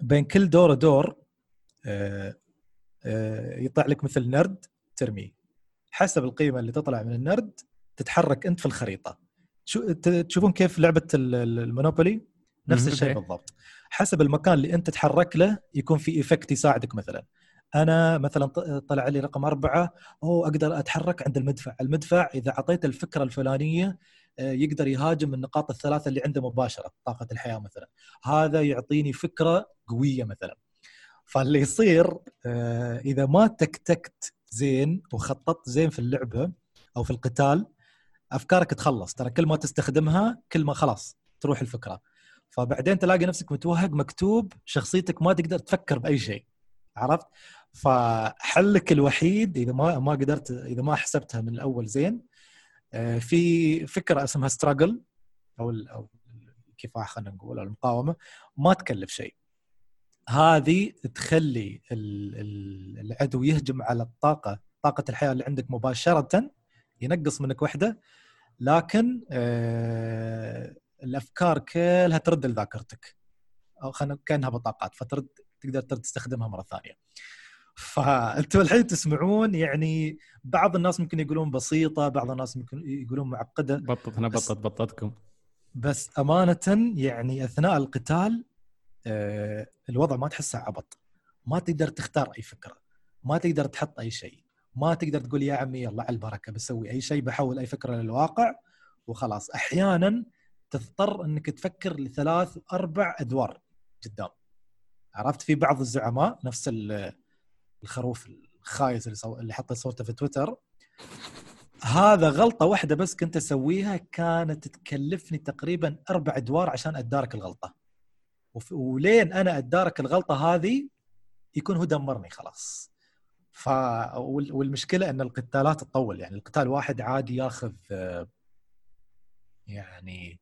بين كل دور ودور آه، آه، يطلع لك مثل نرد ترميه حسب القيمة اللي تطلع من النرد تتحرك أنت في الخريطة. شو تشوفون كيف لعبة ال Monopoly؟ نفس الشيء بالضبط. حسب المكان اللي أنت تتحرك له يكون في effect يساعدك مثلا. أنا مثلا طلع لي رقم أربعة أو أقدر أتحرك عند المدفع. المدفع إذا أعطيته الفكرة الفلانية آه، يقدر يهاجم النقاط الثلاثة اللي عنده مباشرة طاقة الحياة مثلا. هذا يعطيني فكرة قوية مثلا. فاللي يصير آه، إذا ما تكتكت زين وخططت زين في اللعبة أو في القتال أفكارك تخلص. ترى كل ما تستخدمها كل ما خلاص تروح الفكرة. فبعدين تلاقي نفسك متوهق مكتوب شخصيتك ما تقدر تفكر بأي شيء. عرفت؟ فحلك الوحيد إذا ما ما قدرت إذا ما حسبتها من الأول زين آه، في فكرة اسمها ستراجل أو أو الكفاح خلينا نقول أو المقاومة ما تكلف شيء. هذه تخلي العدو يهجم على الطاقة طاقة الحياة اللي عندك مباشرة ينقص منك وحدة. لكن آه، الأفكار كلها ترد لذاكرتك. أو خلينا كأنها بطاقات فترد تقدر تستخدمها مرة ثانية. فانتم الحين تسمعون يعني بعض الناس ممكن يقولون بسيطة، بعض الناس ممكن يقولون معقدة. بطتنا بطت بطتكم. بس أمانة يعني أثناء القتال آه الوضع ما تحسه عبط. ما تقدر تختار أي فكرة. ما تقدر تحط أي شيء. ما تقدر تقول يا عمي يلا على البركة بسوي أي شيء بحول أي فكرة للواقع وخلاص. أحيانا تضطر إنك تفكر لثلاث أربع أدوار قدام. عرفت؟ في بعض الزعماء نفس الخروف الخايس اللي صو... اللي حط صورته في تويتر. هذا غلطة واحدة بس كنت أسويها كانت تكلفني تقريبا أربع أدوار عشان أتدارك الغلطة. وف... ولين أنا أتدارك الغلطة هذه يكون هو دمرني خلاص. ف والمشكلة إن القتالات تطول. يعني القتال واحد عادي ياخذ يعني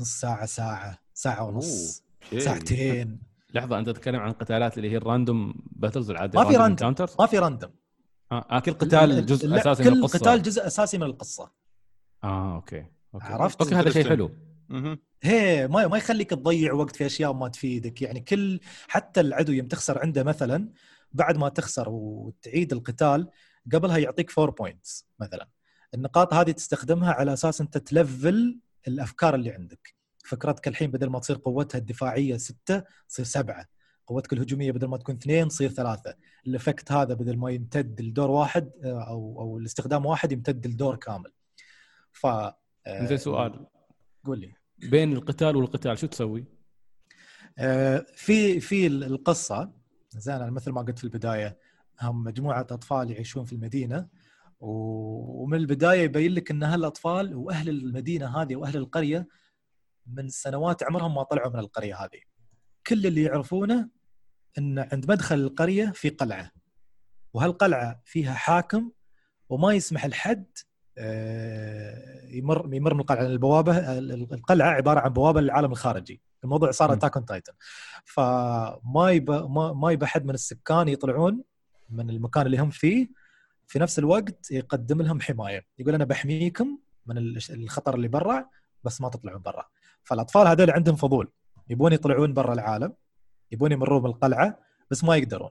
نص ساعة ساعة ساعة ونص. ساعتين. لحظة أنت تتكلم عن قتالات اللي هي ال random battles العاديه ما في random ما في random آه كل قتال جزء أساسي من القصة. كل قتال جزء أساسي من القصة. آه okay okay. عرفت؟ okay هذا شيء حلو. هي ما ما يخليك تضيع وقت في أشياء ما تفيدك. يعني كل حتى العدو يوم تخسر عنده مثلا بعد ما تخسر وتعيد القتال قبلها يعطيك four points مثلا. النقاط هذه تستخدمها على أساس أنت تلفل الأفكار اللي عندك. فكرتك الحين بدل ما تصير قوتها الدفاعية ستة تصير سبعة. قوتك الهجومية بدل ما تكون اثنين تصير ثلاثة. ال effect هذا بدل ما يمتد لدور واحد آه، أو أو الاستخدام واحد يمتد لدور كامل. ف آه، زين سؤال. قول لي. بين القتال والقتال شو تسوي؟ آه، في في القصة زين مثل ما قلت في البداية هم مجموعة أطفال يعيشون في المدينة. ومن البداية يبين لك إن هالأطفال وأهل المدينة هذه وأهل القرية من سنوات عمرهم ما طلعوا من القرية هذه. كل اللي يعرفونه إن عند مدخل القرية في قلعة وهالقلعة فيها حاكم وما يسمح لحد آه، يمر يمر من القلعة. البوابة القلعة عبارة عن بوابة للعالم الخارجي. الموضوع صار Attack on Titan فما يبى ما يبى حد من السكان يطلعون من المكان اللي هم فيه في نفس الوقت يقدم لهم حماية. يقول أنا بحميكم من الخطر اللي برا بس ما تطلعون برا. فالأطفال هذول عندهم فضول. يبون يطلعون برا العالم يبون يمرون بالقلعة بس ما يقدرون.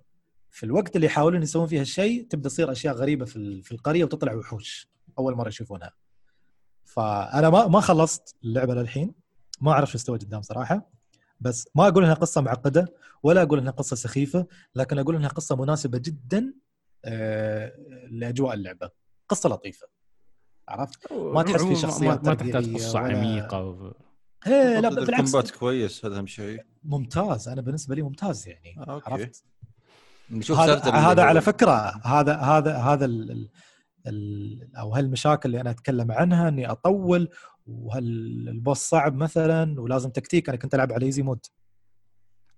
في الوقت اللي يحاولون يسوون فيها الشيء تبدأ تصير أشياء غريبة في في القرية وتطلع وحوش. أول مرة يشوفونها. فأنا ما ما خلصت اللعبة للحين. ما أعرف شو استوى قدام صراحة. بس ما أقول إنها قصة معقدة ولا أقول إنها قصة سخيفة لكن أقول إنها قصة مناسبة جدا لأجواء اللعبة. قصة لطيفة. عرفت؟ ما تحس في شخصيات ما تحتاج قصة ولا... عميقة. و... إيه لا بالعكس. ال combat كويس هذا أهم شيء. ممتاز. أنا بالنسبة لي ممتاز يعني. آه، okay. عرفت؟ نشوف هذا, هذا على فكرة هذا هذا هذا ال ال أو هالمشاكل اللي أنا أتكلم عنها إني أطول وهال boss صعب مثلا ولازم تكتيك. أنا كنت ألعب على easy mode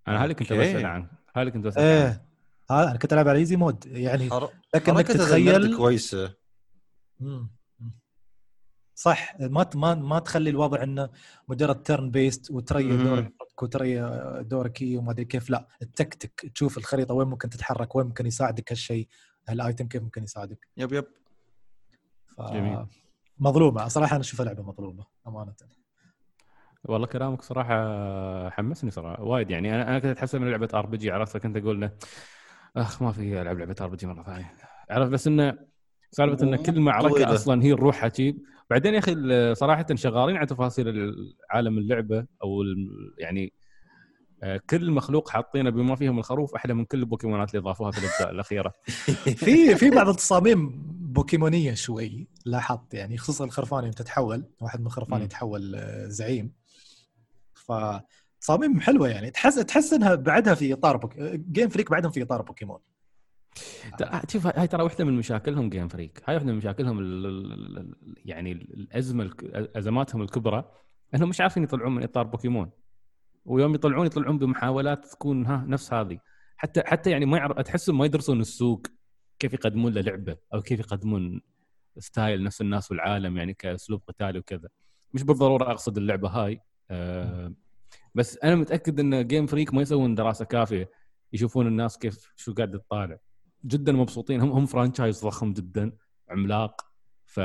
أنا هذا كنت بسأل عنه هذا كنت بسأل إيه. هذا أنا كنت ألعب على easy mode يعني لكن انك تتخيل كويسة. صح. ما ما ما تخلي الوضع إنه مجرد turn based وتري دورك وتري دورك وما أدري كيف. لا التكتك تشوف الخريطة وين ممكن تتحرك وين ممكن يساعدك هالشيء هال item كيف ممكن يساعدك. yep yep. ف... جميل. مظلومة. صراحة أنا اشوفها لعبه مظلومة أمانة. والله كلامك صراحة حمسني صراحة وايد يعني. أنا أنا كنت أحس إن لعبة RPG عرفت؟ كنت أقول أخ ما في ألعب لعبة RPG مرة ثانية. عرفت بس إنه سالفة إن كل معركه أصلا هي الروح شيء بعدين يا أخي صراحة شغالين على تفاصيل عالم اللعبة أو يعني آه، كل مخلوق حاطينه بما فيهم الخروف أحلى من كل البوكيمونات اللي ضافوها في الأجزاء الأخيرة. في في بعض التصاميم بوكيمونية شوي لاحظت يعني خصوصا الخرفان يوم تتحول واحد من الخرفان يتحول آه، زعيم. فتصاميم حلوة يعني. تحس تحس إنها بعدها في إطار بوك... Game Freak بعدهم في إطار بوكيمون شوف هاي ترى واحدة من مشاكلهم Game Freak هاي واحدة من مشاكلهم ال يعني الأزمة أزماتهم الكبرى إنهم مش عارفين يطلعون من إطار بوكيمون ويوم يطلعون يطلعون بمحاولات تكون ها نفس هذه. حتى حتى يعني ما يعرف تحسهم ما يدرسون السوق كيف يقدمون له لعبة أو كيف يقدمون style نفس الناس والعالم يعني كأسلوب قتالي وكذا. مش بالضرورة أقصد اللعبة هاي. أه بس أنا متأكد إن Game Freak ما يسوون دراسة كافية يشوفون الناس كيف شو قاعد تطالع. جدا مبسوطين. هم هم franchise ضخم جدا عملاق. ف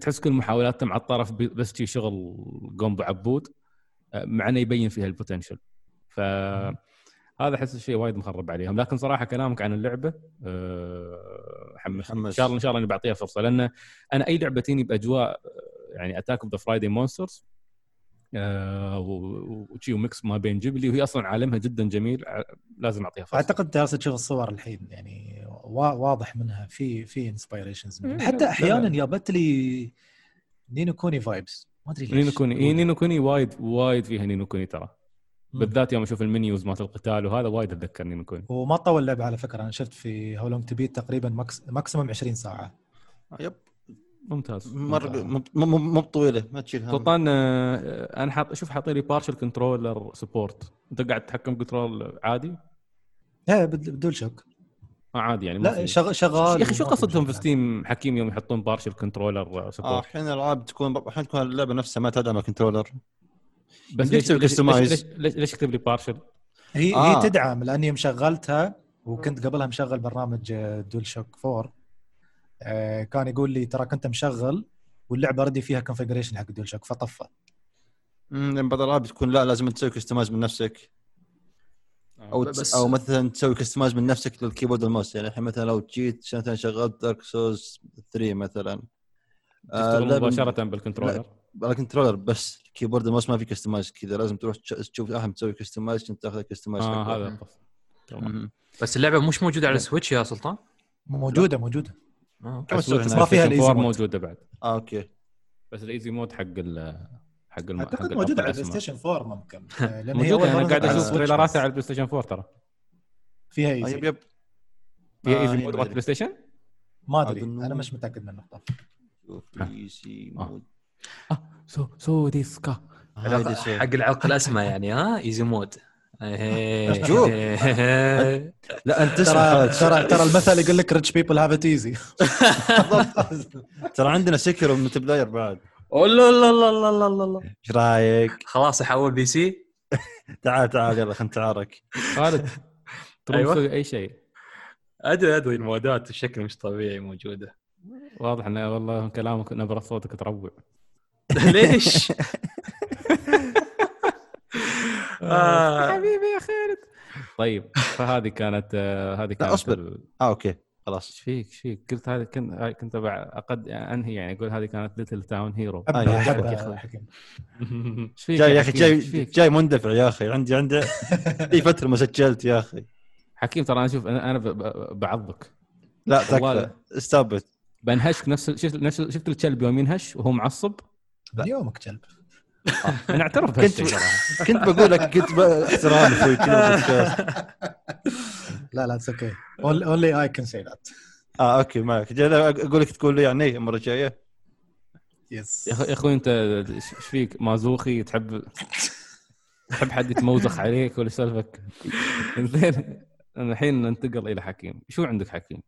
تحس كل محاولاتهم على الطرف بس شي شغل قوم بعبود آه، مع إنه يبين فيها ال potential ف هذا أحس الشيء وايد مخرب عليهم. لكن صراحة كلامك عن اللعبة أه حمس. إن شاء الله إن شاء الله إني بعطيها فرصة. لأن أنا أي لعبة تجيني بأجواء آه، يعني Attack of the Friday Monsters وشي و mix ما بين جيبلي وهي أصلا عالمها جدا جميل لازم أعطيها فرصة. أعتقد جالس تشوف الصور الحين يعني واضح منها في في inspirations حتى أحيانا جابت لي Ni no Kuni vibes ما أدري ليش. Ni no Kuni اي Ni no Kuni وايد وايد فيها Ni no Kuni ترى. بالذات يوم أشوف ال menus مالت القتال وهذا وايد اتذكرني Ni no Kuni. وما طول اللعبه على فكرة أنا شفت في HowLongToBeat تقريبا max maximum 20 ساعة. yep. ممتاز مره مو بطويلة ما تشيل هم سلطان آه، أنا حاط شوف حاطين لي partial controller support أنت قاعد تتحكم control عادي؟ إيه بد- ب DualShock آه عادي يعني لا. شغ- شغال يا أخي شو قصدهم في. Steam حكيم يوم يحطون partial controller آه support أحيانا الألعاب تكون أحيانا تكون اللعبة نفسها ما تدعم ال controller بس ليش تسوي ليش. ليش, ليش, ليش يكتب لي partial؟ هي آه. هي تدعم لأني يوم شغلتها وكنت قبلها مشغل برنامج آه، DualShock 4 آه، كان يقول لي ترى كنت مشغل واللعبة ردي فيها configuration حق DualShock فطفى. امم لأن بعض الألعاب تكون لا لازم تسوي customize من نفسك. أو بس- أو مثلا تسوي customize من نفسك لل keyboard وال mouse يعني الحين مثلا لو جيت مثلا شغلت Dark Souls 3 مثلا. آه، تشتغل لعبة- مباشرة بال controller. على controller بس. ال keyboard وال mouse ما في customize كذا. لازم تروح تش- تشوف أحد تسوي customize عشان تاخذ customize آه هذا. بس اللعبة مش موجودة على ال Switch يا سلطان؟ موجودة موجودة. آه. ما فيها 4 mode. موجوده بعد آه okay بس ال easy mode حق ال حق الم... حق اعتقد موجوده على الأسمى. ال PlayStation 4 ممكن آه، موجوده أنا قاعد على أشوف تريلراتها. على ال PlayStation 4 ترى فيها yep easy yep فيها آه، easy mode. مالت بلاي ستيشن؟ ما أدري أنا مش متأكد من النقطة آه. easy آه. mode آه sou sou desu ka حق العرق الأسمى يعني ها easy mode. شوف. إيه. لا أنت ترى. ترى ترى المثل يقول لك rich people have it easy ترى عندنا سكر و multiplayer بعد لا لا لا لا لا لا إيش رايك؟ خلاص يحول PC تعال تعال يلا خلينا نتعارك خالد تروح أيوة. تسوي أي شيء أدري أدري المودات بشكل مش طبيعي موجودة واضح إن والله كلامك نبرة صوتك تروع ليش؟ آه. حبيبي يا خالد. طيب فهذه كانت آه، هذه كانت أصبر. ال- آه okay. خلاص. إيش فيك؟ إيش فيك؟ قلت هذه كنت كنت اقد أنهي يعني أقول هذه كانت Little Town Hero جاي يا أخي؟ جاي؟ جاي مندفع يا أخي. عندي عندي. في فترة ما سجلت يا أخي. حكيم ترى أنا شوف أنا بعضك. لا. تكفى stop it بنهشك نفس شفت نفس شفت الكلب يوم ينهش وهو معصب؟ يومك كلب. أنا اعترف كنت بهالشيء. صراحة كنت بقول لك كنت احترام بودكاست. لا لا it's okay only I can say that آه okay معك أقول لك تقول لي يعني المرة الجاية؟ yes يا أخوي يا أخوي أنت إيش فيك؟ مازوخي تحب تحب حد يتموزخ عليك ولا سالفك زين الحين ننتقل إلى حكيم. شو عندك حكيم؟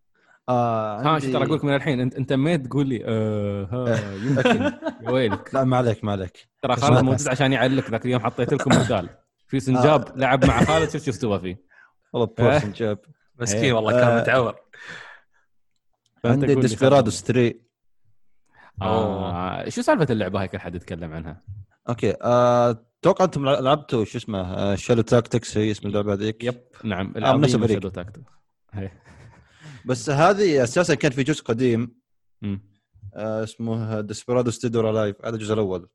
آه ها عندي- ترى أقول لك من الحين؟ انت أنت ميت تقول لي. آه ها يمكن. يا ويلك. لا ما عليك ما عليك. ترى خالد موجود. عشان يعلق ذاك اليوم حطيت لكم مثال. في سنجاب لعب مع خالد شوف شو استوى فيه. والله إيه. بورسن جاب مسكين والله كان آه. متعور. فأنت عندي ديسبيرادوس 3 آه. شو سالفة اللعبة هاي كل حد يتكلم عنها؟ okay آه، أتوقع أنتم لعبتوا شو اسمه آه، Shadow Tactics هي اسم اللعبة هذيك. yep نعم. نفس العظيم الفريق. Shadow Tactics هي. بس هذه أساسا كان في جزء قديم. آه، اسمه Desperados Dead or Alive هذا الجزء الأول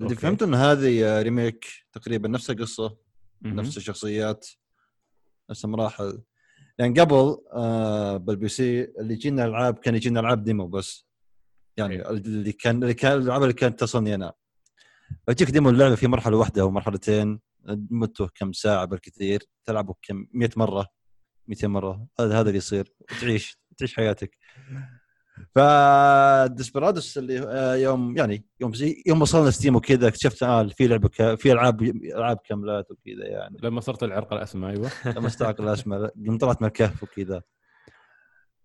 اللي. فهمت إن هذه remake تقريبا نفس القصة. نفس الشخصيات نفس المراحل يعني قبل آه بال PC اللي يجينا العاب كان يجينا ألعاب demo بس يعني. اللي كان اللي كان الألعاب اللي كانت تصلني أنا فتجيك demo اللعبة في مرحلة واحدة أو مرحلتين مدته كم ساعة بالكثير تلعبه كم 100 مرة 200 مرة. هذا هذا اللي يصير. تعيش تعيش حياتك. ف Desperados اللي آه، يوم يعني يوم زي يوم وصلنا Steam وكذا اكتشفت آه في لعبة ك... في العاب ألعاب كاملات وكذا يعني. لما صرت العرق الأسمى أيوه. لما صرت العرق الأسمى لما طلعت من الكهف وكذا.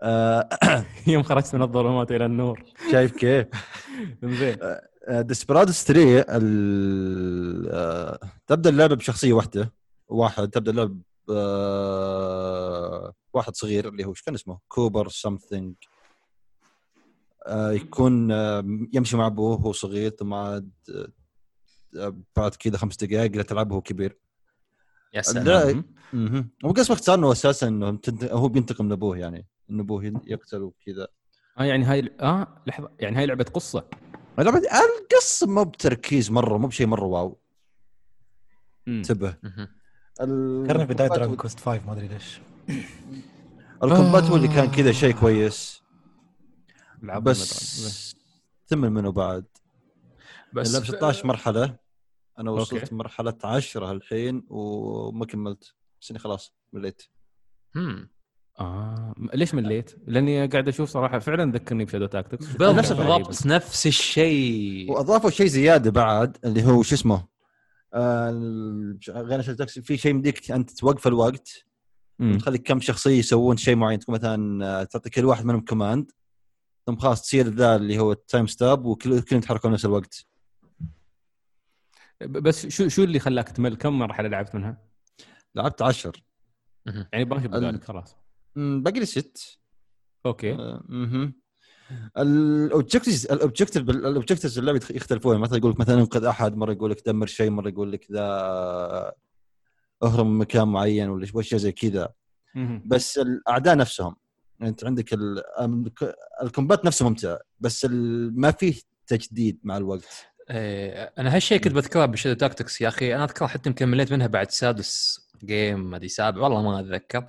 آه يوم خرجت من الظلمات إلى النور. شايف كيف؟ زين Desperados 3 ال- آه، تبدأ اللعبة بشخصية واحدة. واحد تبدأ اللعبة واحد صغير اللي هو إيش كان اسمه؟ Cooper something يكون آه، يمشي مع أبوه وهو صغير ثم عاد آه، بعد كذا خمس دقائق لا تلعب وهو كبير يا لا. سلام أها وقسم باختصار إنه أساسا إنه هو بينتقم من ابوه يعني إنه أبوه يقتل وكذا آه يعني هاي آه لحظة يعني هاي لعبة قصة اللعبة القصة مو بتركيز مرة مو بشيء مرة wow. انتبه. فكرني بداية Dragon Quest 5 ما أدري ليش. ال combat هو اللي كان كذا شيء كويس. بس تمل منه بعد. بس. اللعبة 16 مرحلة. أنا وصلت okay. مرحلة عشرة الحين وما كملت. بس إني خلاص مليت. امم آه ليش مليت؟ لأني قاعد أشوف صراحة فعلا ذكرني ب Shadow Tactics. نفس بالضبط نفس الشيء. وأضافوا شيء زيادة بعد اللي هو شو اسمه؟ غير Shadow Tactics في شيء يمديك انت توقف الوقت وتخلي كم شخصية يسوون شيء معين. تكون مثلا آه، تعطي كل واحد منهم command ثم خلاص تصير ذا اللي هو ال time stop وكلهم يتحركون نفس الوقت. بس شو شو اللي خلاك تمل؟ كم مرحلة لعبت منها؟ لعبت عشر. يعني باقي بذلك خلاص. باقي لي ست. okay. أها ال objectives ال objective ال objectives اللعبه يختلفون. مثلا يقول لك مثلا انقذ أحد مرة يقول لك دمر شيء مرة يقول لك ذا اهرب من مكان معين ولا اشياء زي كذا. بس الأعداء نفسهم. يعني أنت عندك ال combat نفسه ممتع بس ما فيه تجديد مع الوقت. إيه أنا هالشيء كنت بذكره ب Shadow Tactics يا أخي. أنا اذكر حتى يمكن مليت منها بعد سادس game ما ادري سابع والله ما أتذكر.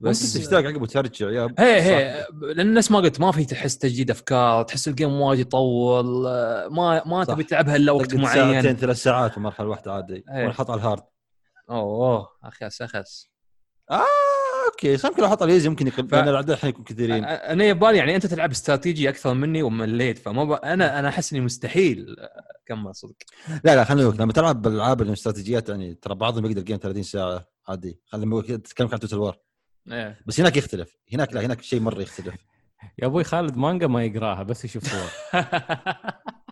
بس تشتاق عقب وترجع يا هي هي. لأن الناس ما قلت ما في تحس تجديد أفكار تحس ال game وايد يطول ما ما تبي تلعبها إلا وقت معين. ساعتين ثلاث ساعات ومرحله واحدة عادي. وأنا حاط على ال hard. أوه. أخس أخس. آه! okay صار يمكن أحط على ال easy يمكن يكون ف... لأن الاعداء الحين يكون كثيرين. أنا يبالي يعني أنت تلعب استراتيجي أكثر مني ومليت فما ب... أنا أنا أحس إني مستحيل أكمل صدق. لا لا خلينا لما تلعب بالألعاب الاستراتيجيات يعني ترى بعضهم يقدر game 30 ساعة عادي. خلينا تتكلم عن Total War إيه. بس هناك يختلف. هناك لا هناك شيء مرة يختلف. يا أبوي خالد مانجا ما يقراها بس يشوف صور.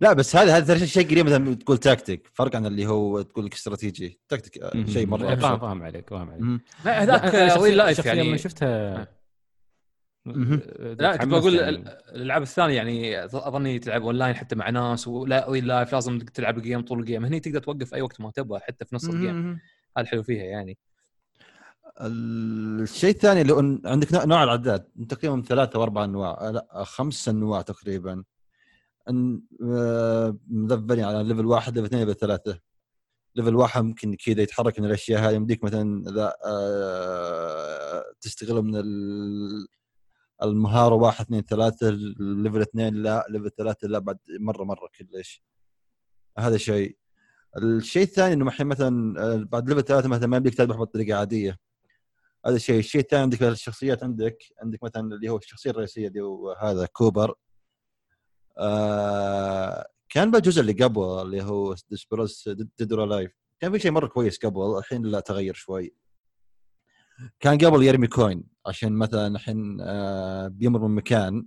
لا بس هذا هذا شيء قريب مثلا تقول تاكتيك فرق عن اللي هو تقول لك استراتيجي. تاكتيك آه، شيء مرة فاهم فاهم عليك فاهم عليك. لا هذاك real life يعني لما شفتها. لا كنت بقول يعني. الألعاب الثانية يعني أظني تلعب اون لاين حتى مع ناس ولا real life لازم تلعب ال game طول ال game هني تقدر توقف أي وقت ما تبغى حتى في نص ال game هذا الحلو فيها يعني. الشيء الثاني اللي عندك نوع الأعداء تقريبا ثلاثة أو أربع أنواع لا خمس أنواع تقريبا. مذبلين على level واحد level اثنين level ثلاثة. level واحد ممكن كذا يتحرك من الأشياء هذه يمديك مثلا إذا آه، تستغل من المهارة واحد اثنين ثلاثة level اثنين لا level ثلاثة لا بعد مرة مرة كلش. هذا شيء. الشيء الثاني إنه الحين مثلا آه، بعد level ثلاثة مثلا ما يمديك تذبح بطريقة عادية. هذا الشيء الشيء الثاني عندك الشخصيات عندك. عندك مثلا اللي هو الشخصية الرئيسية اللي هو هذا كوبر. آه كان بالجزء اللي قبل اللي هو Desperados Dead Alive كان في شيء مرة كويس قبل الحين لا تغير شوي. كان قبل يرمي coin عشان مثلا الحين آه بيمر من مكان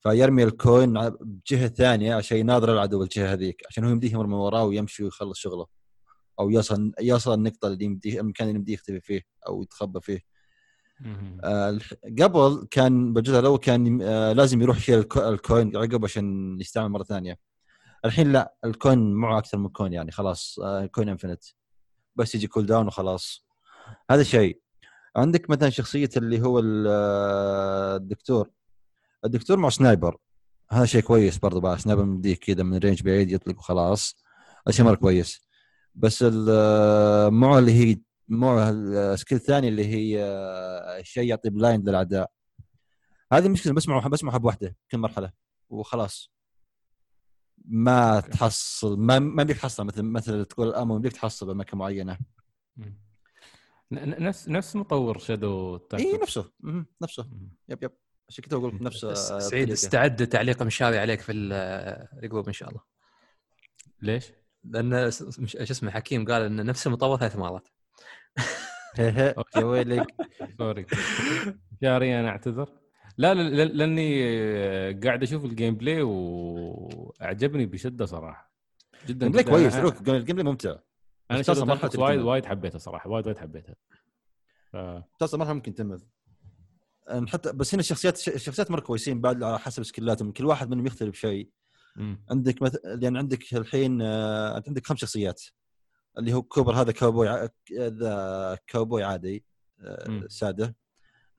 فيرمي ال coin بجهة ثانية عشان يناظر العدو الجهه هذيك عشان هو يمديه يمر من وراه ويمشي ويخلص شغله. أو يصل يصل النقطة اللي يمديه المكان اللي يمديه يختفي فيه أو يتخبى فيه. قبل كان بالجزء الأول كان آه لازم يروح يشيل ال coin عقب عشان يستعمل مرة ثانية. الحين لا ال coin معه أكثر من coin يعني خلاص آه coin infinite بس يجي cooldown وخلاص. هذا شيء عندك مثلا شخصية اللي هو آه، الدكتور. الدكتور مع sniper هذا شيء كويس برضه بقى. sniper مديك كذا من range بعيد يطلق وخلاص. هذا شيء مرة كويس. بس آه، معه اللي هي مو السكيل الثاني اللي هي شيء يعطي بلايند للأعداء. هذه مشكلة بسمع بسمعها بوحدة كل مرحلة وخلاص. ما تحصل ما ما بيك تحصل مثل مثل تقول الأمو بيك تحصل باماكن معينة. نفس نفس مطور شادو إي نفسه. نفسه. يب يب. عشان كذا أقول نفس آه، سعيد استعد تعليق مشاري عليك في الجروب إن شاء الله. ليش؟ لأن شو اسمه حكيم قال إن نفس المطور ثلاث مرات. يا ويلك sorry. جاري أنا أعتذر. لا لأني قاعد أشوف ال gameplay وأعجبني بشدة صراحة. جدا جدا. كويس. روك ال gameplay ممتع. أنا شفت وايد وايد حبيتها صراحة وايد وايد حبيتها. ف... مرحلة ممكن تمل حتى بس هنا الشخصيات الشخصيات مرة كويسين بعد على حسب skill اتهم. كل واحد منهم يختلف شيء. عندك مثلا يعني عندك الحين آه، انت عندك خمس شخصيات. اللي هو كوبر هذا كوبوي ذا كوبوي عادي آه، ساده.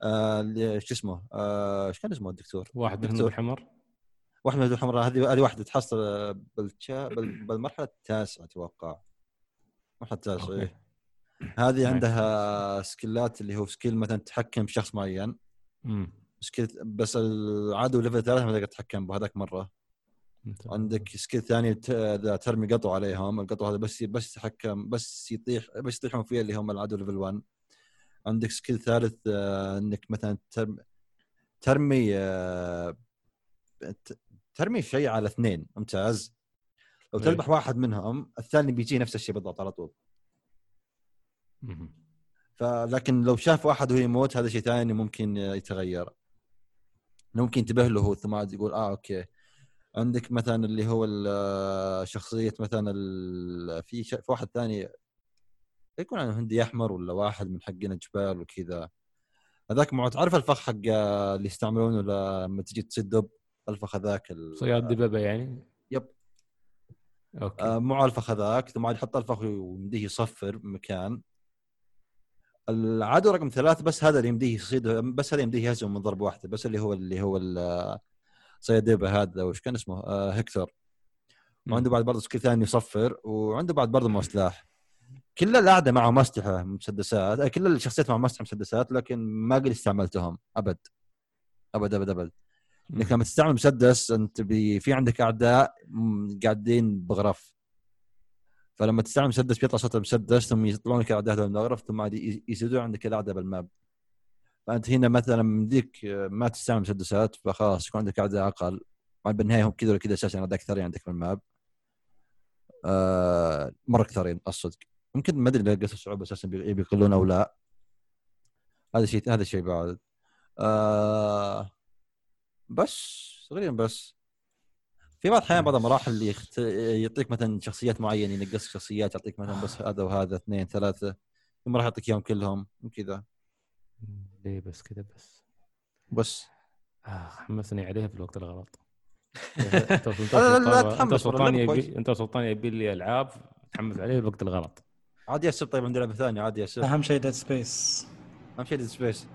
آه شو اسمه؟ آه، إيش كان اسمه الدكتور؟ واحد من الحمر. واحد من الحمر. هذه هذه واحدة تحصل بالشا بالمرحلة التاسعة أتوقع. المرحله التاسعة إيه. هذه عندها skill ات اللي هو skill مثلا تتحكم بشخص معين. skill بس العدو level ثلاثة ما تقدر تتحكم بهذاك مرة. عندك skill ثاني إذا ترمي قطو عليهم القطو هذا بس بس يتحكم بس يطيح بس يطيحون فيه اللي هم العدو level 1 عندك skill ثالث آه، إنك مثلا ترمي ترمي آه، ترمي شيء على اثنين ممتاز. لو تذبح واحد منهم الثاني بيجي نفس الشيء بالضبط على طول. فلكن لو شاف واحد وهو يموت هذا شيء ثاني ممكن يتغير. ممكن ينتبه له ثم يقول آه okay. عندك مثلا اللي هو شخصية مثلا في في واحد ثاني يكون هندي أحمر ولا واحد من حقين الجبال وكذا. هذاك مو تعرف الفخ حق اللي يستعملونه لما تجي تصيد دب؟ الفخ هذاك صياد دببة يعني؟ Yep. Okay. آه مو الفخ هذاك ثم يحط الفخ ويمديه يصفر بمكان العدو رقم ثلاث بس هذا اللي يمديه يصيد بس هذا يمديه يهزم من ضربة واحدة بس اللي هو اللي هو صياد دببة هذا وش كان اسمه؟ آه هكتور وعنده بعد برضه skill ثاني يصفر وعنده بعد برضه مو سلاح كل الأعداء معهم اسلحه مسدسات. كل الشخصيات معهم اسلحه مسدسات لكن ما قد استعملتهم. أبد. أبد أبد أبد. إنك لما تستعمل مسدس أنت بي في عندك أعداء قاعدين بغرف. فلما تستعمل مسدس بيطلع صوت المسدس ثم يطلعون لك أعداء هذول المغرف ثم يزيدون عندك الأعداء بالماب. فأنت هنا مثلا مديك ما تستعمل مسدسات فخلاص يكون عندك أعداء أقل. بالنهاية هم كذا ولا كذا أساسا أعداء كثيرين عندك في الماب. آه مرة كثيرين الصدق يمكن ما أدري لقيت الصعوبه أساسا بيقلون أو لا. هذا شيء هذا الشيء بعد. آه بس تقريبا بس. في بعض الأحيان بعض المراحل اللي يخت... يعطيك مثلا شخصيات معينة ينقص شخصيات يعطيك مثلا بس هذا وهذا اثنين ثلاثة. ثم راح يعطيك اياهم كلهم وكذا ليه بس كذا بس. بس. آه حمسني عليها في الوقت الغلط. انت سلطان يبي انت سلطان يبي لي ألعاب تحمس عليه في الوقت الغلط. عادي ياسر طيب عندي لعبة ثانية عادي ياسر أهم شيء Dead Space أهم شيء Dead Space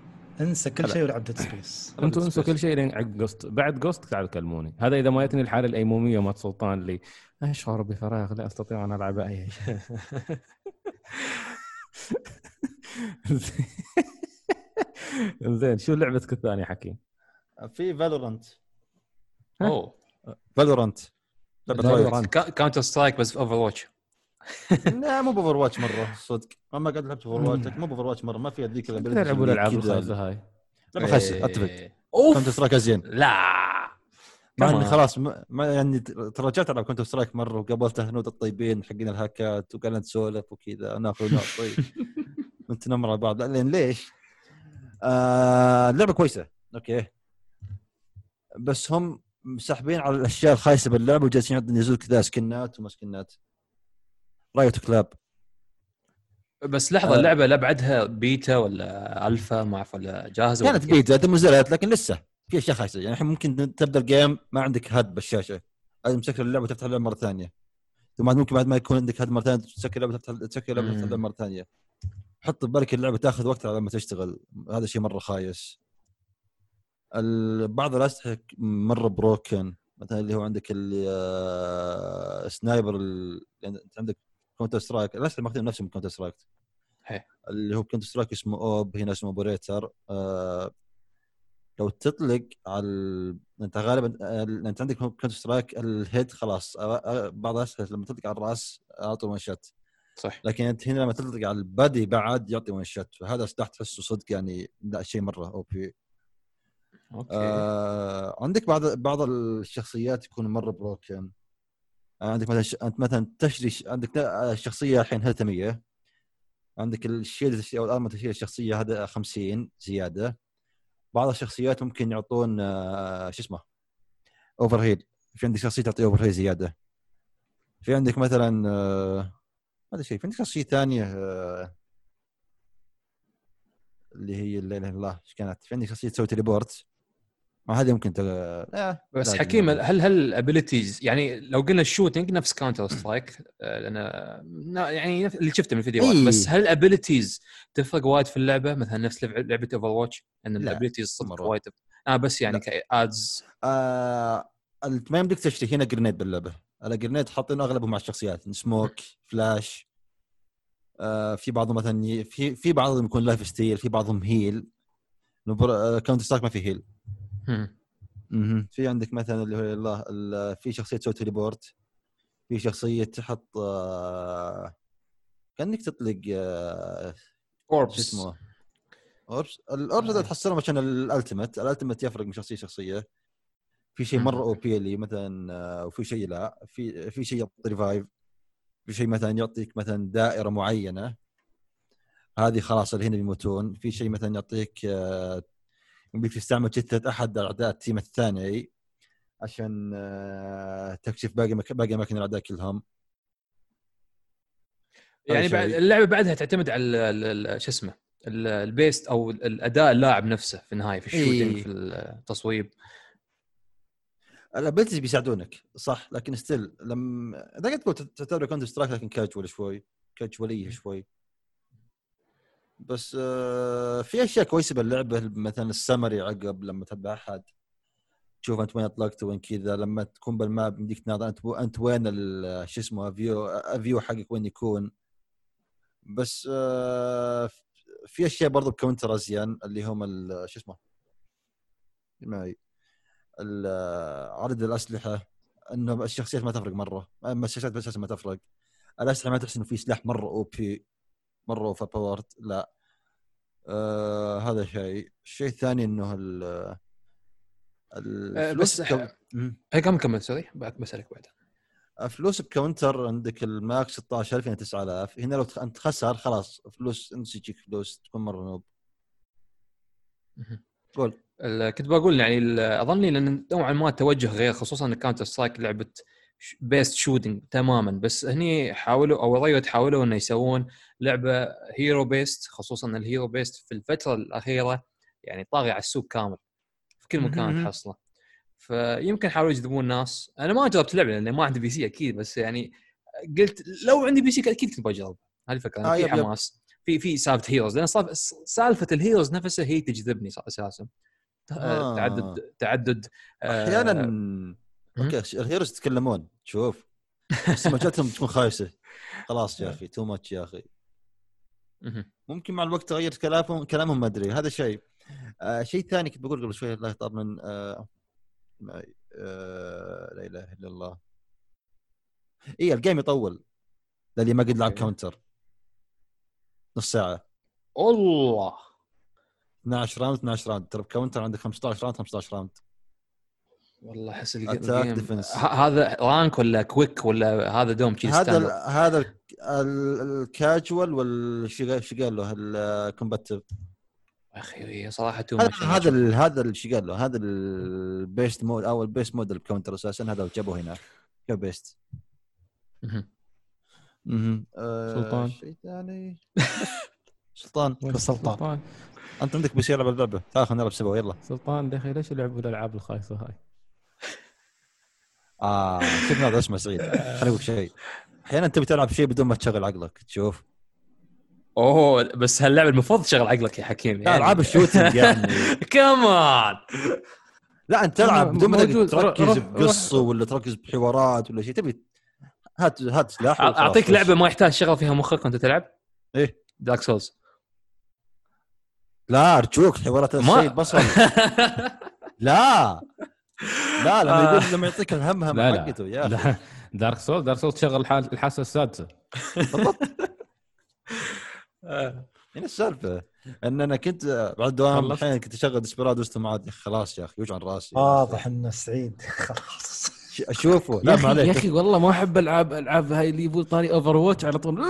انسى كل شيء ولعب Dead سبيس أنتم انسوا كل شيء لين عقب جوست بعد جوست تعالوا كلموني. هذا إذا ما يتني الحالة الأيمومية مات سلطان اللي اشعر بفراغ لا أستطيع أن ألعب أي شيء. زين شو لعبتك الثانية حكيم؟ في فالورانت أوه. فالورانت لعبة كاونتر سترايك بس اوفر واتش لا مو باوفر واتش مرة صدق. ما قد لعبت Overwatch مو ب Overwatch مرة ما في هذيك تلعبوا الالعاب الخايسه هاي؟ لعبه خايسه أتفق. أوف. Counter Strike ازين لا. مع إني خلاص ما يعني ترجعت العب Counter Strike مرة وقابلت هنود الطيبين حقين الهاكات وقعدنا نسولف وكذا ناخذ ونعطي انت نمر على بعض. لين ليش؟ آه اللعبة كويسة. okay. بس هم مسحبين على الأشياء الخايسة باللعبة وجالسين ينزلوا كذا سكنات وما سكنات. Riot كلاب بس لحظة آه. اللعبة لا بعدها بيتا ولا ألفا؟ ما أعرف ولا جاهزة كانت بيتا نزلت لكن لسه في أشياء خايسة. يعني الحين ممكن تبدأ ال game ما عندك HUD بالشاشة. لازم تسكر اللعبة وتفتح اللعبة مرة ثانية. ثم ممكن بعد ما يكون عندك HUD مرة ثانية تسكر اللعبة تفتح تسكر اللعبة تفتح اللعبة مرة ثانية. حط ببالك اللعبة تاخذ وقت على ما تشتغل. هذا شيء مرة خايس. بعض الاسلحه مرة broken مثلا اللي هو عندك ال sniper يعني أنت عندك Counter Strike الاسلحه ماخذين نفسهم من Counter Strike اللي هو Counter Strike اسمه AWP هنا اسمه Operator آه لو تطلق على أنت غالبا أنت عندك Counter Strike ال head خلاص. بعض الاسلحه لما تطلق على الرأس اعطوا one shot صح. لكن أنت هنا لما تطلق على ال body بعد يعطي one shot فهذا سلاح تحسه صدق يعني لا شيء مرة OP okay. آه عندك بعض بعض الشخصيات يكونوا مرة broken عندك مثلا أنت مثلا تشري عندك الشخصيه الحين health 100 عندك ال shield أو ال armor تشيل الشخصية هذا 50 زيادة. بعض الشخصيات ممكن يعطون آه شو اسمه؟ over heal في عندك شخصية تعطي over heal زيادة. في عندك مثلا آه هذا شيء. في عندك شخصيه ثانية آه اللي هي لا إله إلا الله؟ إيش كانت؟ في عندك شخصيه تسوي teleport هذه ممكن تل... آه بس حكيم هل هل ال abilities يعني لو قلنا ال shooting نفس Counter Strike لأن يعني اللي شفته من الفيديوهات إيه؟ بس هل ال abilities تفرق وايد في اللعبة؟ مثلا نفس لعبه Overwatch إن ال abilities وايد. آه بس يعني ك adds. آه ما يمديك تشتري هنا grenade باللعبة. ال grenade حاطين أغلبهم مع الشخصيات smoke flash آه في بعضهم مثلا في في بعضهم يكون life steal في بعضهم heal. Counter Strike ما في heal. أها في عندك مثلا اللي هو الله في شخصية تسوي teleport في شخصية تحط آه كأنك تطلق آه orbs. اسمه؟ orbs. ال orbs هذا تحصلهم عشان ال ultimate ال ultimate يفرق من شخصية شخصيه في شيء مرة OP اللي مثلا آه، وفي شيء لا في في شيء يعطي revive في شيء مثلا يعطيك مثلا دائرة معينة. هذه خلاص اللي هنا بيموتون. في شيء مثلا يعطيك آه، يمديك تستعمل جثة أحد اعداء ال team الثاني عشان آه، تكشف باقي مك... باقي أماكن الأعداء كلهم. يعني بعد اللعبة بعدها تعتمد على شو اسمه ال based أو الأداء اللاعب نفسه في النهاية في ال shooting إيه. في التصويب. ال abilities بيساعدونك صح؟ لكن still لما إذا قلت تعتبر Counter Strike لكن كاجوال شوي كاجواليه شوي بس آه في أشياء كويسة باللعبة مثلا السمري عقب لما تتبع أحد. تشوف أنت وين أطلقت وين كذا لما تكون بالماب يمديك تناظر أنت أنت وين شو اسمه فيو فيو حقك وين يكون. بس آه في أشياء برضو بكونتر ازين اللي هم شو اسمه معي عدد الأسلحة إنه الشخصيات ما تفرق مرة. أما الشخصيات بس ما تفرق. الأسلحة ما تحس إنه في سلاح مرة OP مرة overpowered لا. آه هذا شيء. الشيء الثاني إنه ال آه، بس كم... كم كمل sorry. بسألك بعد فلوس ب Counter عندك ال max 16000 هنا 9000 هنا لو أنت خسر خلاص فلوس انت يجيك فلوس تكون مرة noob. قول. كنت بقول يعني أظني لأن نوعا ما توجه غير خصوصا إن Counter Strike لعبة based shooting تماما. بس هني حاولوا أو Riot حاولوا إنه يسوون لعبة hero based خصوصا ال hero based في الفترة الأخيرة يعني طاغي على السوق كامل في كل مكان تحصله فيمكن حاولوا يجذبون الناس أنا ما جربت اللعبه لأن ما عندي PC أكيد بس يعني قلت لو عندي PC أكيد كنت بجرب. هذه الفكرة. آه في حماس. في في سالفة heroes لأن سالفة ال heroes نفسها هي تجذبني أساسا. آه. تعدد تعدد آه، أحيانا okay ال heroes يتكلمون شوف. بس سماجاتهم تكون خايسة. خلاص يا أخي too much يا أخي. ممكن مع الوقت تغير كلامهم كلامهم ما أدري هذا شيء. آه شيء ثاني كنت بقول قبل شوي الله يطاب من آه آه لا إله إلا الله. اي ال game يطول للي ما قد لعب Counter نص ساعة. الله 12 round 12 round. ترى ب Counter عندك 15 round 15 round. والله أحس هذا ranked ولا quick ولا هذا دوم هذا هذا الكاجوال والش قال له ال competitive أخي صراحة هذا هذا إيش قال له هذا ال best mode أو ال best mode ال Counter أساسا. هذا جابوه هنا ك best أها سلطان. شيء ثاني؟ سلطان. سلطان. أنت عندك بس يلعب اللعبة. تعال خلينا نلعب سوا يلا. سلطان يا أخي ليش يلعبوا الالعاب الخايسة هاي؟ آه شوف هذا اسمع سعيد خليني أقول شيء. أحيانا تبي تلعب شيء بدون ما تشغل عقلك تشوف. أوه بس هاللعبة المفروض تشغل عقلك يا حكيم يعني. ألعاب ال shooting يعني. كمان لا أنت تلعب بدون ما تركز بقصة ولا تركز بحوارات ولا شيء تبي هات هات سلاح أعطيك لعبة ما يحتاج شغل فيها مخك وأنت تلعب؟ إيه. Dark Souls لا أرجوك حوارات السيد بصل لا. لا لما يقول لما يعطيك الهم هم حقته يا أخي. Dark Souls Dark Souls تشغل الحاسة السادسة. بالضبط. هنا السالفة إن أنا كنت بعد دوام الحين كنت أشغل Desperado عاد خلاص يا أخي يوجع راسي واضح إنه سعيد. خلاص. أشوفه. لا ما عليك يا أخي والله ما أحب العاب ألعاب هاي اللي يبغى طاري Overwatch على طول.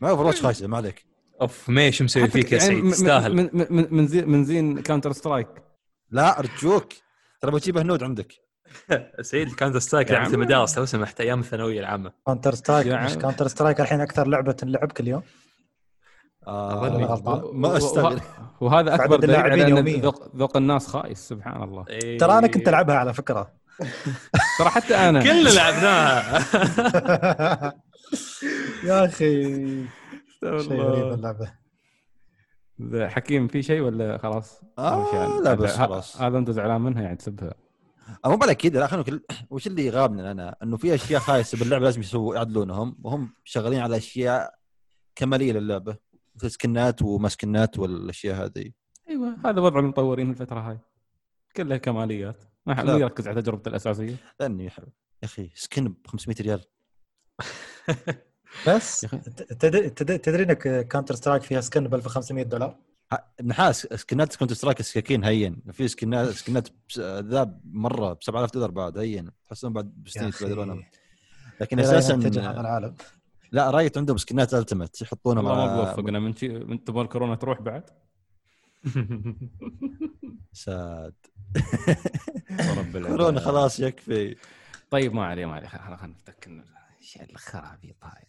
ما Overwatch خايسة ما عليك. off-mesh مسوي فيك يا سعيد تستاهل من, من, من زين من زين Counter-Strike لا أرجوك. ترى بجيب هنود عندك. سعيد Counter-Strike لعبة مدارس لو سمحت أيام الثانوية العامة. Counter-Strike مش Counter-Strike الحين أكثر لعبة تنلعب كل يوم؟ آه ما استغرب وهذا أكبر دليل على أن ذوق, ذوق الناس خايس سبحان الله. إيه. ترى أنا كنت ألعبها على فكرة. ترى حتى أنا. كلنا لعبناها. يا أخي. شيء غريب اللعبة. حكيم في شيء ولا خلاص؟ آه لا بس خلاص. هذا أنت زعلان منها يعني تسبها. مو بالك كذا لا خلينا وش اللي يغابنا أنا؟ إنه في أشياء خايسة باللعبة لازم يسووا يعدلونهم وهم شغالين على أشياء كمالية للعبة. مثل skin ات ومسكنات والأشياء هذه أيوه هذا وضع المطورين الفترة هاي. كلها كماليات. ما حد يركز على تجربته الأساسية. لأني يا أخي skin ب 500 ريال. بس تدري تدري إنك Counter-Strike فيها skin ب 1500 دولار؟ نحاس skin ات Counter-Strike السكاكين هين. في skin ات skin ات ذا مرة ب 7000 دولار بعد هين. تحسون بعد بستين يتبادلونهم لكن أساسا العالم؟ لا رايت عندهم سكنات التمت يحطونها والله ما بوفقنا من من تبغى الكورونا تروح بعد؟ ساد. كورونا خلاص يكفي. طيب ما عليه ما عليه. خلينا نفتك إيش الخرابيط هاي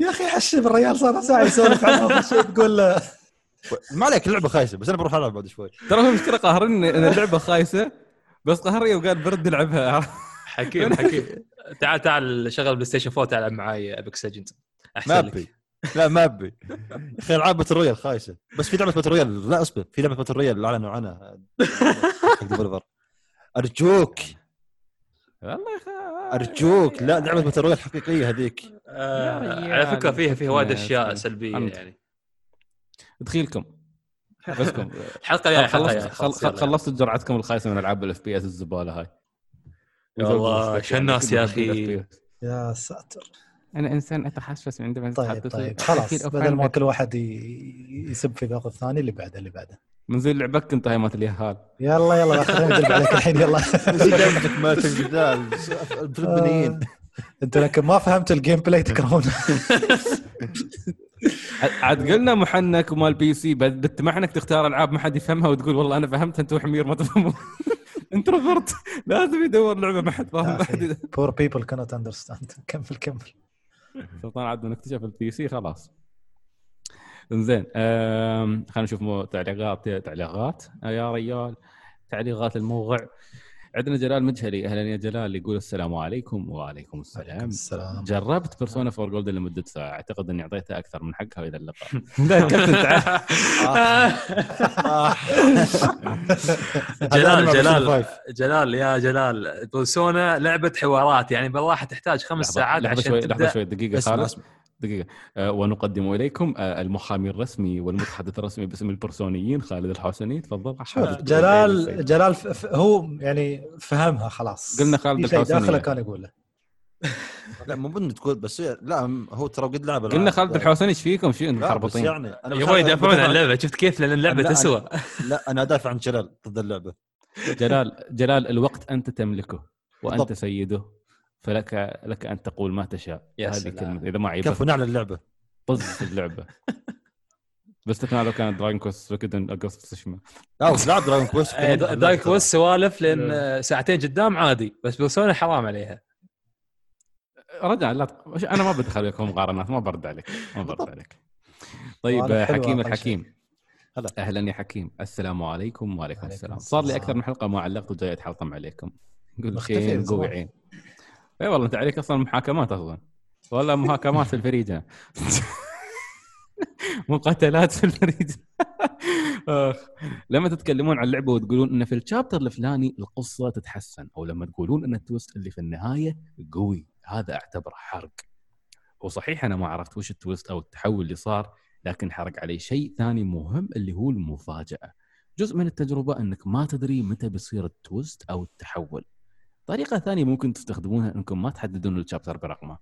يا أخي حشم الريال صار ساعه يسولف عنه شيء تقول له ما عليك اللعبه خايسه بس أنا بروح العب بعد شوي ترى هو المشكلة قاهرني ان اللعبه خايسه بس قهرني وقال برد العبها حكيم حكيم تعال تعال شغل PlayStation 4 تعال معي ابيك Legends احسن ما ابي لا ما ابي يا أخي العاب battle royale خايسه بس في لعبه battle royale لا اصبر في لعبه battle royale اعلنوا عنها ارجوك والله أرجوك لا لعبة battle royale حقيقيه هذيك آه على فكرة فيها فيها وايد أشياء سلبية يعني. دخيلكم. بسكم الحلقة يا خلصت خلصت جرعتكم الخايسة من ألعاب ال FPS الزبالة هاي. والله شو الناس يا أخي؟ يا ساتر. أنا إنسان أتحسس عندما طيب طيب خلاص بدل ما كل واحد يسب في باقي الثاني اللي بعده اللي بعده. من زي لعبك انت هاي مات اليهال. يلا يلا خلينا ندرب عليك الحين يلا. ما الجدال. الفلبينيين. أنتوا لكن ما فهمت ال gameplay تكرهون عاد قلنا محنك ومال PC بتمعنك تختار ألعاب ما حد يفهمها وتقول والله أنا فهمت أنتم حمير ما تفهمون. introvert لازم يدور لعبة ما حد فاهم. بور بيبل كانت اندرستاند كمل كمل. سلطان عاد من اكتشف ال PC خلاص. زين خلينا نشوف تعليقات تعليقات. يا ريال تعليقات الموقع. عندنا جلال مجهلي أهلا يا جلال يقول السلام عليكم وعليكم السلام. السلام. جربت Persona 4 Golden لمده ساعة. أعتقد إني اعطيتها أكثر من حقها إلى اللقاء. لا جلال جلال جلال يا جلال. Persona لعبة حوارات يعني بالراحة تحتاج خمس ساعات لحظة شوي لحظة شوي دقيقة خالد دقيقة. آه ونقدم إليكم آه المحامي الرسمي والمتحدث الرسمي باسم البرسونيين خالد الحوسني. تفضل. جلال جلال هو يعني فهمها خلاص. قلنا خالد الحوسني داخله كان يقول لا مو بنت تقول بس لا هو ترى قد لعب قلنا خالد الحوسني إيش فيكم؟ شو أنتم خربطين؟ يعني يبغى يدافعون عن اللعبة. شفت كيف لأن اللعبة تسوى. لا أنا أدافع عن جلال ضد اللعبة. جلال جلال الوقت أنت تملكه وأنت سيده. فلك لك أن تقول ما تشاء. هذه كلمة إذا ما عيبت كفو نعلى اللعبة. طز اللعبة. باستثناء لو كانت Dragon Quest Suikoden أو Ghost of Tsushima لا لعب Dragon Quest Dragon Quest سوالف لأن ساعتين قدام عادي بس Persona حرام عليها. رجع لا أنا ما بدخل عليكم مقارنات ما برد عليك ما برد عليك. طيب حكيم الحكيم. هلا. أهلا يا حكيم. السلام عليكم وعليكم السلام. صار لي أكثر من حلقة ما علقت وجاي اتحلطم عليكم. يقول خير قوي عين. اي والله أنت عليك أصلا محاكمات أصلا. ولا محاكمات في الفريجه مقاتلات في الفريجه لما تتكلمون عن اللعبة وتقولون إن في ال chapter الفلاني القصة تتحسن أو لما تقولون إن ال twist اللي في النهاية قوي هذا اعتبره حرق. وصحيح أنا ما عرفت وش ال twist أو التحول اللي صار لكن حرق علي شيء ثاني مهم اللي هو المفاجأة. جزء من التجربة إنك ما تدري متى بيصير ال twist أو التحول. طريقة ثانية ممكن تستخدمونها أنكم ما تحددون الشابتر برقمه.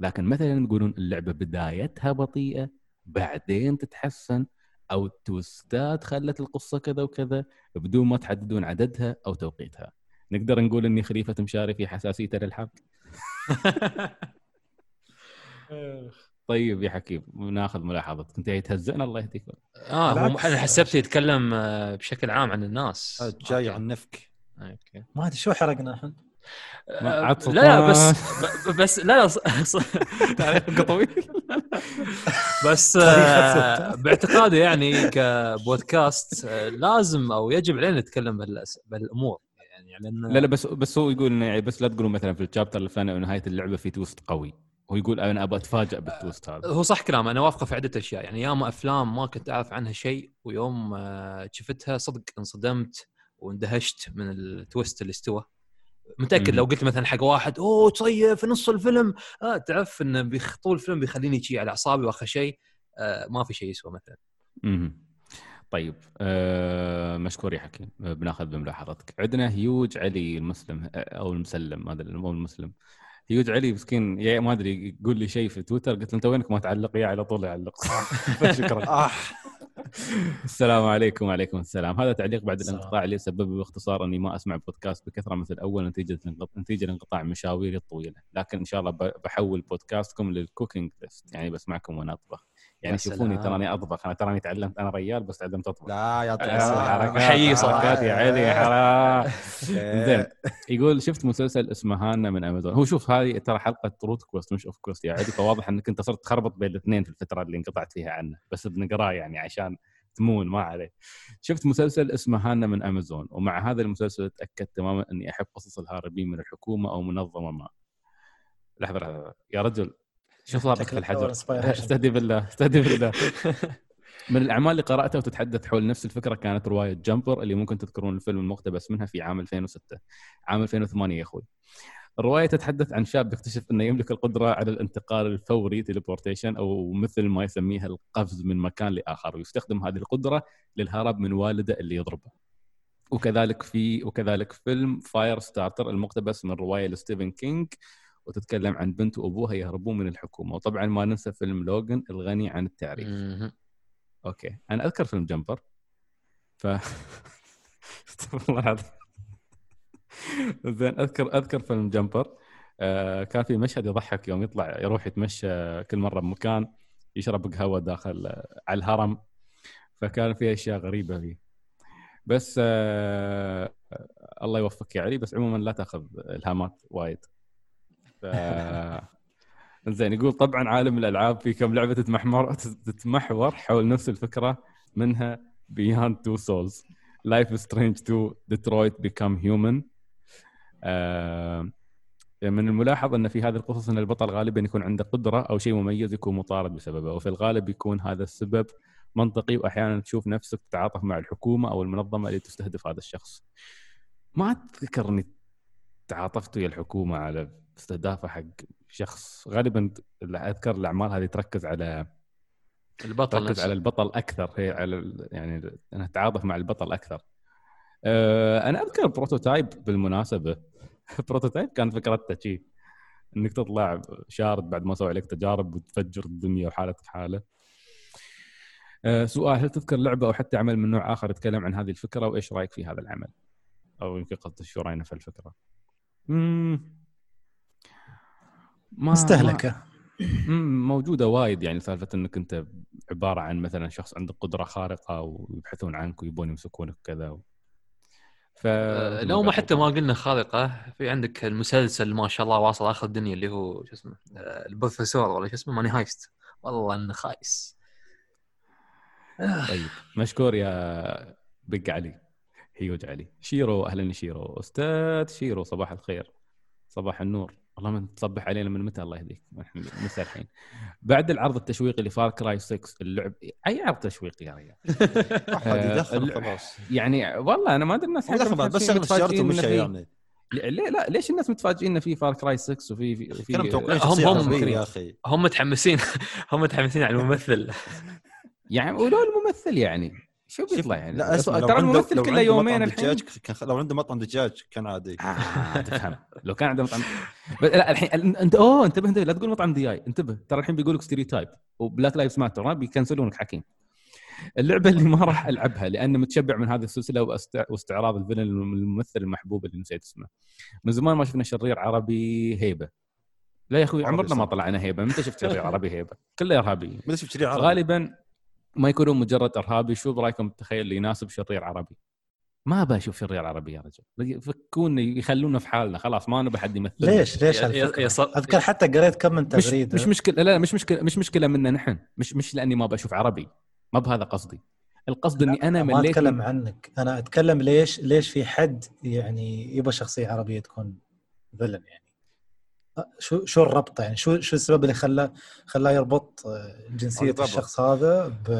لكن مثلا تقولون اللعبة بدايتها بطيئة بعدين تتحسن أو التوستات خلت القصة كذا وكذا بدون ما تحددون عددها أو توقيتها. نقدر نقول إني خليفة مشاري في حساسيته للحق طيب يا حكيم ناخذ ملاحظتك انت تهزئنا الله يهديك آه أنا حسبته يتكلم آه، بشكل عام عن الناس. جاي عن نفك. Okay. ما أدري شو حرقنا الحين لا لا بس بس لا لا طويل؟ بس آه، باعتقادي يعني كبودكاست آه، لازم أو يجب علينا نتكلم بالامور يعني لأن لا لا بس بس هو يقول إنه يعني بس لا تقولوا مثلا في ال chapter الفلاني نهايه اللعبة في twist قوي. هو يقول أنا أبغى اتفاجئ بال twist هذا. هو صح كلامه أنا وافقه في عدة أشياء. يعني ياما أفلام ما كنت أعرف عنها شيء ويوم شفتها صدق انصدمت. واندهشت من ال twist اللي استوى. متأكد لو قلت مثلا حق واحد أوه تصيف في نص الفيلم. آه تعرف انه طول الفيلم بيخليني شيء على أعصابي وآخر شيء آه ما في شيء يسوى مثلا. امم طيب آه مشكور يا حكيم. آه بناخذ بملاحظتك. عندنا هيوج علي المسلم آه، أو المسلم ما أدري مو المسلم. هيوج علي مسكين يا ما أدري يقول لي شيء في تويتر قلت له أنت وينك ما تعلق؟ يا على طول يعلق. شكرا آه. السلام عليكم وعليكم السلام. هذا تعليق بعد الانقطاع اللي سبب باختصار إني ما أسمع بودكاست بكثرة مثل أول نتيجة نتيجة لانقطاع مشاويري الطويلة. لكن إن شاء الله بحول بودكاستكم لل cooking list. يعني بسمعكم وأنا أطبخ. يعني شوفوني تراني أطبخ. أنا تراني تعلمت أنا ريال بس تعلمت أطبخ. لا يعطيك آه، العافيه حقيقي صراحات يا علي حرام زين يقول شفت مسلسل اسمه Hanna من أمازون. هو شوف هذه ترى حلقة روت كوست مش اوف كوست يا علي. فواضح إنك أنت صرت تخربط بين الاثنين في الفترة اللي انقطعت فيها عنه. بس بنقراه يعني عشان تمون ما عليه. شفت مسلسل اسمه Hanna من أمازون. ومع هذا المسلسل تاكدت تماما إني أحب قصص الهاربين من الحكومة أو منظمة ما. لحظة لحظة. يا رجل شو صار لك في الحجر؟ استهدي بالله استهدي بالله. من الأعمال اللي قرأتها وتتحدث حول نفس الفكرة كانت رواية Jumper اللي ممكن تذكرون الفيلم المقتبس منها في عام 2006 عام 2008 يا أخوي. الرواية تتحدث عن شاب يكتشف أنه يملك القدرة على الانتقال الفوري teleportation أو مثل ما يسميها القفز من مكان لآخر ويستخدم هذه القدرة للهرب من والده اللي يضربه. وكذلك في وكذلك فيلم Firestarter المقتبس من رواية لستيفن كينج وتتكلم عن بنت وابوها يهربون من الحكومة. وطبعا ما ننسى فيلم Logan الغني عن التعريف. أوكي. أنا أذكر فيلم Jumper. ف استغفر الله العظيم. زين أذكر أذكر فيلم Jumper. آه كان في مشهد يضحك يوم يطلع يروح يتمشى كل مرة بمكان يشرب قهوة داخل آه على الهرم. فكان في أشياء غريبة فيه. بس آه الله يوفقك يا علي. بس عموما لا تأخذ الهامات وايد. زين يقول طبعا عالم الألعاب في كم لعبة تتمحور تتمحور حول نفس الفكرة منها Beyond Two Souls Life Strange 2 Detroit Become Human من الملاحظ إن في هذه القصص إن البطل غالبا يكون عنده قدرة أو شيء مميز يكون مطارد بسببه وفي الغالب يكون هذا السبب منطقي واحيانا تشوف نفسك تتعاطف مع الحكومة أو المنظمة اللي تستهدف هذا الشخص. ما أتذكر إني تعاطفت ويا الحكومة على استهدافه حق شخص غالبا أذكر الأعمال هذه تركز على البطل تركز نفسه. على البطل أكثر هي على يعني انها تتعاطف مع البطل أكثر أه أنا أذكر Prototype بالمناسبة Prototype كان فكرته شيء إنك تطلع شارد بعد ما سوي عليك تجارب وتفجر الدنيا وحالتك حالة أه سؤال هل تذكر لعبة أو حتى عمل من نوع آخر يتكلم عن هذه الفكرة وإيش رأيك في هذا العمل؟ أو يمكن قصدك شو راينا في الفكرة؟ مم. ما مستهلكه موجودة وايد يعني سالفة إنك أنت عبارة عن مثلا شخص عنده قدرة خارقة ويبحثون عنك ويبون يمسكونك وكذا ف آه، لو ما حتى ما قلنا خارقة في عندك المسلسل ما شاء الله واصل آخر الدنيا اللي هو شو اسمه آه، البروفيسور ولا شو اسمه Money Heist. والله إنه خايس. طيب مشكور يا Big علي هيوج علي. شيرو أهلا شيرو. أستاذ شيرو صباح الخير. صباح النور. والله من تصبح علينا من متى الله يهديك؟ متى الحين بعد العرض التشويقي ل Far Cry 6 اللعب أي عرض تشويقي يا ريال؟ أحد يدخل خلاص. يعني والله أنا ما أدري الناس بس شغل الشرط ومشى يعني ليه لا ليش الناس متفاجئين في Far Cry 6 وفي في, في هم هم يا أخي. هم متحمسين هم متحمسين على الممثل. يعني ولو الممثل يعني. شو بيطلع يعني؟ لا أسمع ترى الممثل كله يومين الحين. لو عنده مطعم دجاج كان عادي. آه تفهم. لو كان عنده مطعم لا الحين انت أوه انتبه انتبه لا تقول مطعم دياي انتبه. ترى الحين بيقول لك stereotype و Black Lives Matter بيكنسلونك حكيم. اللعبة اللي ما راح ألعبها لأن متشبع من هذه السلسلة واستعراض ال villain الممثل المحبوب اللي نسيت اسمه. من زمان ما شفنا شرير عربي هيبة. لا يا أخوي عمرنا ما طلعنا هيبة. متى شفت شرير عربي هيبة؟ كله إرهابيين. متى شفت شرير عربي؟ غالبا ما يكونون مجرد ارهابي شو برايكم تخيل اللي يناسب شرير عربي. ما أبى أشوف شرير عربي يا رجل. يفكون يخلونا في حالنا خلاص ما نبي حد يمثل ليش؟ ليش أذكر حتى قريت كم من تغريدة. مش, مش مشكلة لا مش مشكلة مش مشكلة منا نحن. مش مش لأني ما بشوف عربي. ما بهذا قصدي. القصد إني أنا مليت ما أتكلم عنك. أنا أتكلم ليش ليش في حد يعني يبغى شخصية عربية تكون فيلن يعني. شو شو الربط يعني شو شو السبب اللي خلاه خلاه يربط جنسية الشخص هذا ب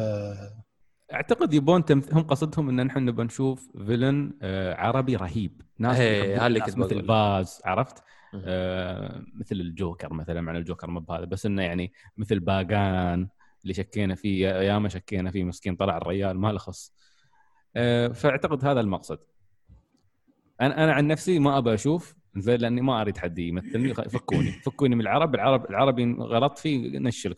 أعتقد يبون تمث... هم قصدهم إن نحن نبغى نشوف فيلن آه عربي رهيب. ناس هي اللي كنت مثل باز عرفت؟ آه مثل الجوكر مثلا مع الجوكر ما بهذا بس إنه يعني مثل باغان اللي شكينا فيه ياما شكينا فيه مسكين طلع الريال ما له خص. آه، فأعتقد هذا المقصد. أنا أنا عن نفسي ما أبى أشوف زين لأني ما أريد حد يمثلني فكوني فكوني من العرب العرب العربي غلط فيه نشلك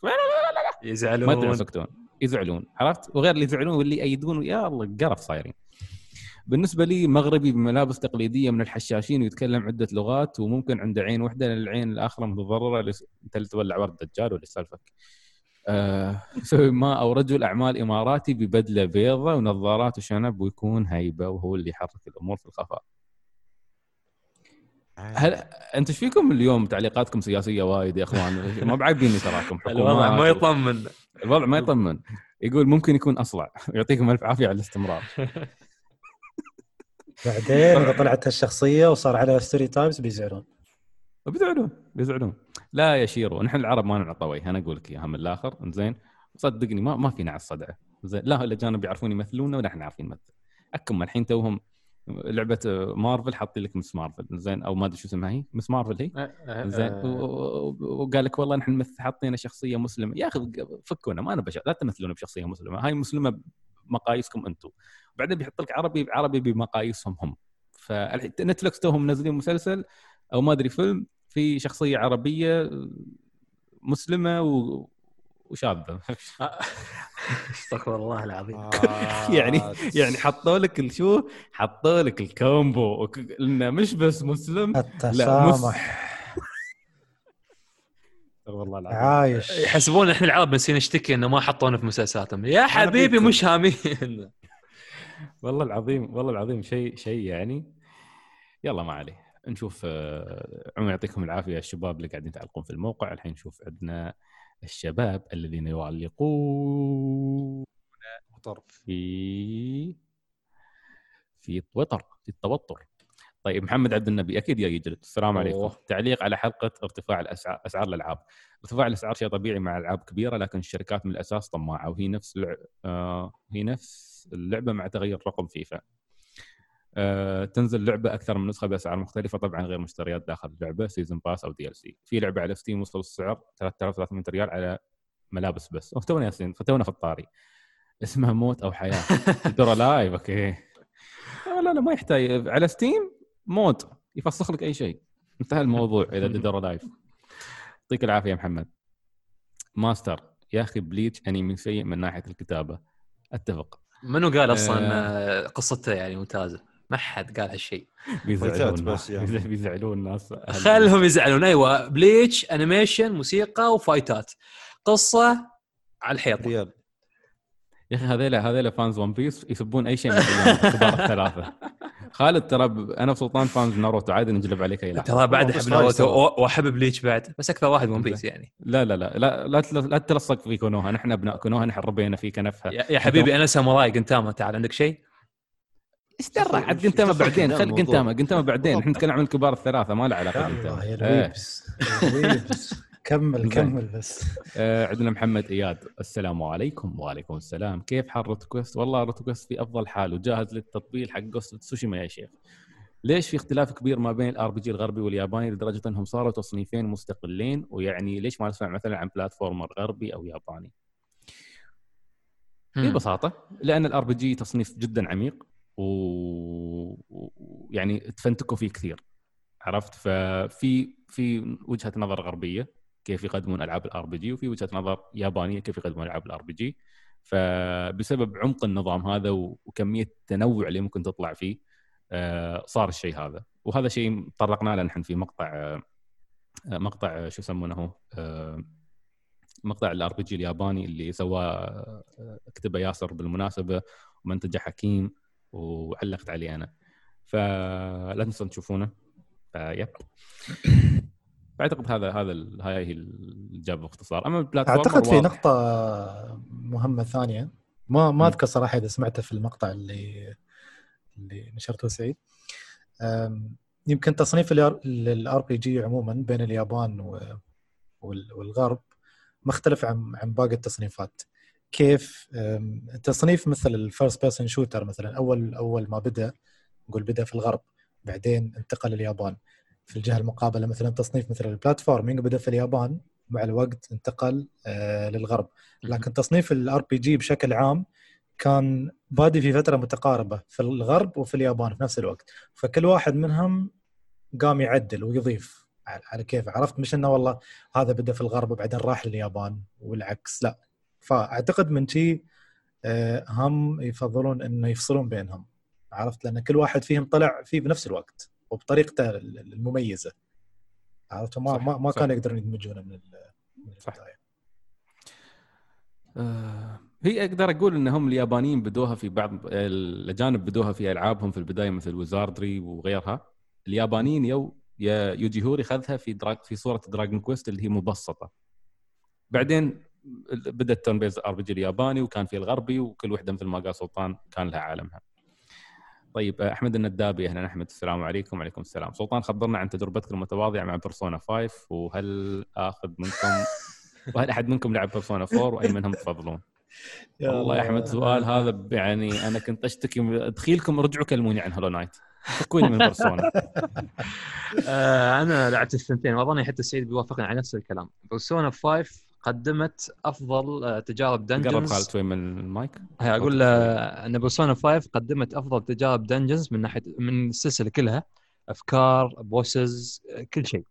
يزعلون. ما أدري يسكتون يزعلون عرفت؟ وغير اللي يزعلون واللي يأيدون يا الله قرف صايرين. بالنسبة لي مغربي بملابس تقليدية من الحشاشين ويتكلم عدة لغات وممكن عنده عين واحدة لأن العين الأخرى متضررة أنت اللي تولع ورد دجال ولا سالفك؟ آه يسوي ما أو رجل أعمال إماراتي ببدلة بيضة ونظارات وشنب ويكون هيبة وهو اللي يحرك الأمور في الخفاء. هل انت إيش فيكم اليوم؟ تعليقاتكم سياسية وايد يا اخوان. ما بعبيني تراكم الوضع ما يطمن. الوضع ما يطمن. يقول ممكن يكون أصلع. يعطيكم ألف عافية على الاستمرار. بعدين إذا طلعت هالشخصيه وصار على stereotypes بيزعلون. بيزعلون بيزعلون. لا يا شيرو نحن العرب ما نعطى وجه. أنا أقول لك إياها من الآخر. زين. صدقني ما ما فينا على الصدعه زين. لا الاجانب يعرفون يمثلونا ونحن عارفين نمثل. اكم الحين توهم لعبة مارفل حاطين لك Ms. Marvel. زين أو ما أدري شو اسمها هي. Ms. Marvel هي؟ أه، أه، زين. وقال لك والله نحن حاطين شخصية مسلمة. يا أخي فكونا ما نبي لا تمثلون بشخصية مسلمة. هاي مسلمة بمقاييسكم أنتم بعدين بيحط لك عربي عربي بمقاييسهم هم. فنتفلكس توهم منزلين مسلسل أو ما أدري فيلم في شخصية عربية مسلمة و... وشاذه استغفر الله العظيم. يعني يعني حطوا لك شو؟ حطوا لك ال combo. إنه مش بس مسلم التسامح. والله العظيم. عايش. يحسبون إحنا العرب بس نشتكي إنه ما حطونا في مسلسلاتهم يا حبيبي مش هامين. والله العظيم والله العظيم شيء شيء يعني. يلا ما عليه. نشوف آه، عموما يعطيكم العافية الشباب اللي قاعدين يتعلقون في الموقع. الحين نشوف عندنا الشباب الذين يعلقون في في تويتر في التوتر. طيب محمد عبد النبي أكيد يا يجلد السلام عليكم. أوه. تعليق على حلقة ارتفاع الأسعار أسعار الألعاب. ارتفاع الأسعار شيء طبيعي مع ألعاب كبيرة لكن الشركات من الأساس طماعة وهي نفس الع... آه هي نفس اللعبة مع تغير رقم فيفا. تنزل لعبة أكثر من نسخة بأسعار مختلفة طبعا غير مشتريات داخل اللعبة season pass أو DLC في لعبة على Steam وصل السعر 3300 ريال على ملابس بس. تونا ياسين تونا في الطاري. اسمها موت أو حياة. ترى لايف okay. لا لا ما يحتاج. على Steam mod يفسخ لك أي شيء. انتهى الموضوع إذا Dead or Alive يعطيك العافية يا محمد. ماستر يا أخي Bleach أنمي سيء من ناحية الكتابة. أتفق. منو قال أصلا آه قصته يعني ممتازة؟ ما حد قال هالشيء. بيزعلون بس يعني. بيزعلون الناس خلهم يزعلون. أيوه Bleach animation موسيقى و fight ات. قصة على الحيط يا أخي هذيلا هذيلا fans One Piece يسبون أي شيء من كبار الثلاثة. خالد ترى أنا وسلطان fans ناروتو عادي نجلب عليك أي ترى بعد أحب ناروتو وأحب Bleach بعد بس أكثر واحد One Piece يعني. لا لا لا لا لا, لا تلصق في كونوها. نحن أبناء كونوها نحن ربينا في كنفها يا حبيبي أنا ساموراي قنتاما تعال عندك شيء؟ إيش درى عاد قنتاما بعدين خل قنتاما قنتاما بعدين. إحنا نتكلم عن الكبار الثلاثة ما له علاقة قنتاما يا ال weebs ال weebs كمل كمل بس. آه عندنا محمد إياد. السلام عليكم. وعليكم السلام. كيف حال روتوكوست والله روتوكوست في أفضل حال وجاهز للتطبيل حق Ghost of Tsushima يا شيخ. ليش في اختلاف كبير ما بين ال RPG الغربي والياباني لدرجة أنهم صاروا تصنيفين مستقلين؟ ويعني ليش ما نسمع مثلا عن platformer غربي أو ياباني؟ ببساطة لأن ال RPG تصنيف جدا عميق. ويعني تفنتكوا فيه كثير عرفت؟ ففي في وجهة نظر غربية كيف يقدمون ألعاب ال RPG وفي وجهة نظر يابانية كيف يقدمون ألعاب ال RPG فبسبب عمق النظام هذا وكمية التنوع اللي ممكن تطلع فيه آه، صار الشيء هذا. وهذا شيء طرقنا له نحن في مقطع آه، مقطع شو يسمونه آه، مقطع ال RPG الياباني اللي سواه كتبه ياسر بالمناسبة ومنتجه حكيم. وعلقت عليه أنا. فلا تنسون تشوفونه. ف yep أعتقد هذا هذا هاي هي الإجابة باختصار. أما ال platform أعتقد في نقطة مهمة ثانية. ما ما أذكر صراحة إذا سمعتها في المقطع اللي اللي نشرته سعيد. يمكن تصنيف ال RPG عموما بين اليابان والغرب مختلف عن عن باقي التصنيفات. كيف تصنيف مثل ال first person shooter مثلا أول أول ما بدأ نقول بدأ في الغرب بعدين انتقل لليابان في الجهة المقابلة مثلا تصنيف مثل ال platforming بدأ في اليابان مع الوقت انتقل آه للغرب. لكن تصنيف ال RPG بشكل عام كان بادي في فترة متقاربة في الغرب وفي اليابان في نفس الوقت. فكل واحد منهم قام يعدل ويضيف على كيف عرفت مش إنه والله هذا بدأ في الغرب وبعدين راح لليابان والعكس لا. فأعتقد من شيء آه، هم يفضلون إنه يفصلون بينهم عرفت؟ لأن كل واحد فيهم طلع فيه بنفس الوقت وبطريقته المميزة عرفت؟ ما ما, ما كانوا يقدرون يدمجونه من البداية. آه هي أقدر أقول انهم اليابانيين بدوها في بعض الأجانب بدوها في ألعابهم في البداية مثل ويزاردري وغيرها. اليابانيين يو يوجي هوري خذها في دراج في صورة Dragon Quest اللي هي مبسطة. بعدين بدا ال turn-based RPG الياباني وكان في الغربي وكل وحدة مثل ما قال سلطان كان لها عالمها. طيب أحمد الندابي أهلا. أحمد السلام عليكم. وعليكم السلام. سلطان خبرنا عن تجربتك المتواضعة مع Persona 5 وهل آخذ منكم وهل أحد منكم لعب Persona 4 وأي منهم تفضلون؟ والله يا أحمد سؤال هذا يعني أنا كنت أشتكي دخيلكم رجعوا كلموني عن Hollow Knight فكوني من Persona آه أنا لعبت الثنتين وأظني حتى السيد بيوافقني على نفس الكلام. Persona 5 قدمت أفضل آه، تجارب dungeons قرب خالد شوي من المايك. أقول أن Persona 5 قدمت أفضل تجارب dungeons من ناحية من السلسلة كلها أفكار bosses كل شيء.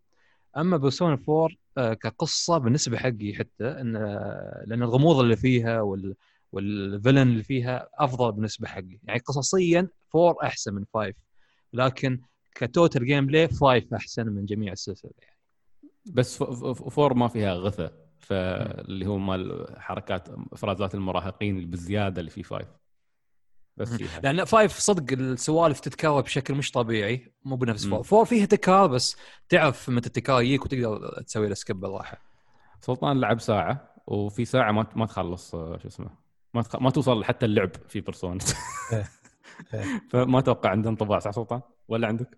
أما Persona 4 آه، كقصة بالنسبة حقي حتى إن آه، لأن الغموض اللي فيها وال وال villain اللي فيها أفضل بالنسبة حقي. يعني قصصيا 4 أحسن من 5 لكن ك total gameplay 5 أحسن من جميع السلسلة يعني. بس 4 ما فيها غثى فاللي هو مال حركات إفرازات المراهقين بالزيادة اللي في 5 بس فيها. لأن 5 صدق السوالف تتكرر بشكل مش طبيعي مو بنفس 4 4 فيها تكرار بس تعرف متى التكرار يجيك وتقدر تسوي له skip بالراحة. سلطان لعب ساعة وفي ساعة ما ما تخلص شو اسمه ما تخ... ما توصل حتى اللعب في Persona. فما أتوقع عنده انطباع صح سلطان؟ ولا عندك؟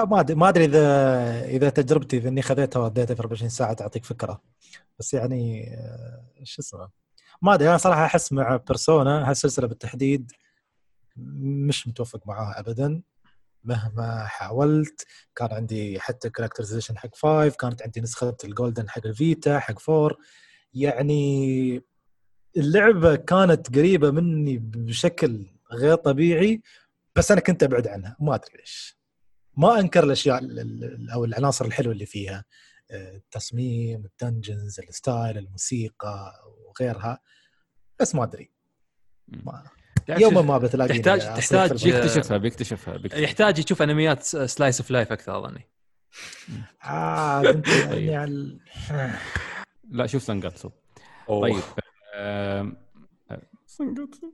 ما ادري ما أدري اذا إذا تجربتي في إني خذيتها واديتها في 24 ساعة تعطيك فكرة. بس يعني آه، شو اسمه؟ ما أدري أنا صراحة أحس مع Persona هالسلسله بالتحديد مش متوفق معاها ابدا. مهما حاولت كان عندي حتى characterization حق 5 كانت عندي نسخة ال Golden حق ال Vita حق 4 يعني اللعبة كانت قريبة مني بشكل غير طبيعي بس أنا كنت أبعد عنها ما أدري ليش. ما أنكر الأشياء أو العناصر الحلوة اللي فيها التصميم ال dungeons ال style الموسيقى وغيرها. بس ما أدري. ما يوما ما بتلاقي تحتاج تحتاج بيكتشفها بيكتشفها يحتاج يشوف أنميات slice of life أكثر أظني. آه انت يعني لا شوف سانجاتسو طيب سانجاتسو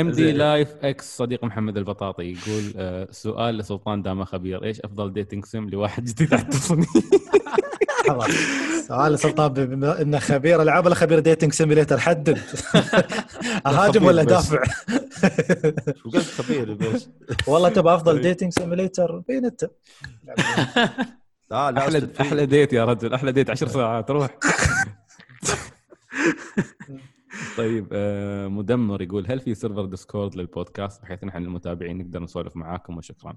ام دي لايف إكس صديق محمد البطاطي يقول آه، سؤال لسلطان داما خبير إيش أفضل ديتنج سيم لواحد جديد على سؤال سلطان بما إنه خبير العاب ولا خبير ديتنج سيميليتر حدد أهاجم ولا دافع؟ شو قلت خبير بس؟ والله تبغى أفضل dating simulator بين انت لا أحلى أحلى date يا رجل أحلى date 10 ساعات روح. طيب آه، مدمر يقول هل في server Discord للبودكاست بحيث نحن المتابعين نقدر نسولف معاكم وشكرا.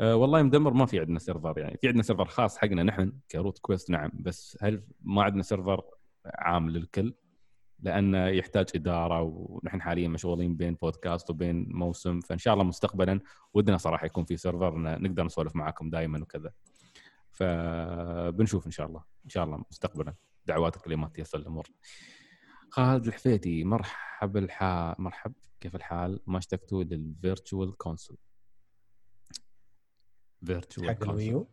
أه والله مدمر ما في عندنا server يعني في عندنا server خاص حقنا نحن ك Root Quest نعم بس هل ما عندنا server عام للكل؟ لأنه يحتاج إدارة ونحن حاليا مشغولين بين بودكاست وبين موسم فإن شاء الله مستقبلا ودنا صراحة يكون في server نقدر نسولف معاكم دائما وكذا. فبنشوف إن شاء الله إن شاء الله مستقبلا دعواتك لما تيسر الأمور. خالد الحفيتي مرحب الحال مرحب كيف الحال؟ ما اشتقتوا لل virtual console. virtual حق ال Wii U؟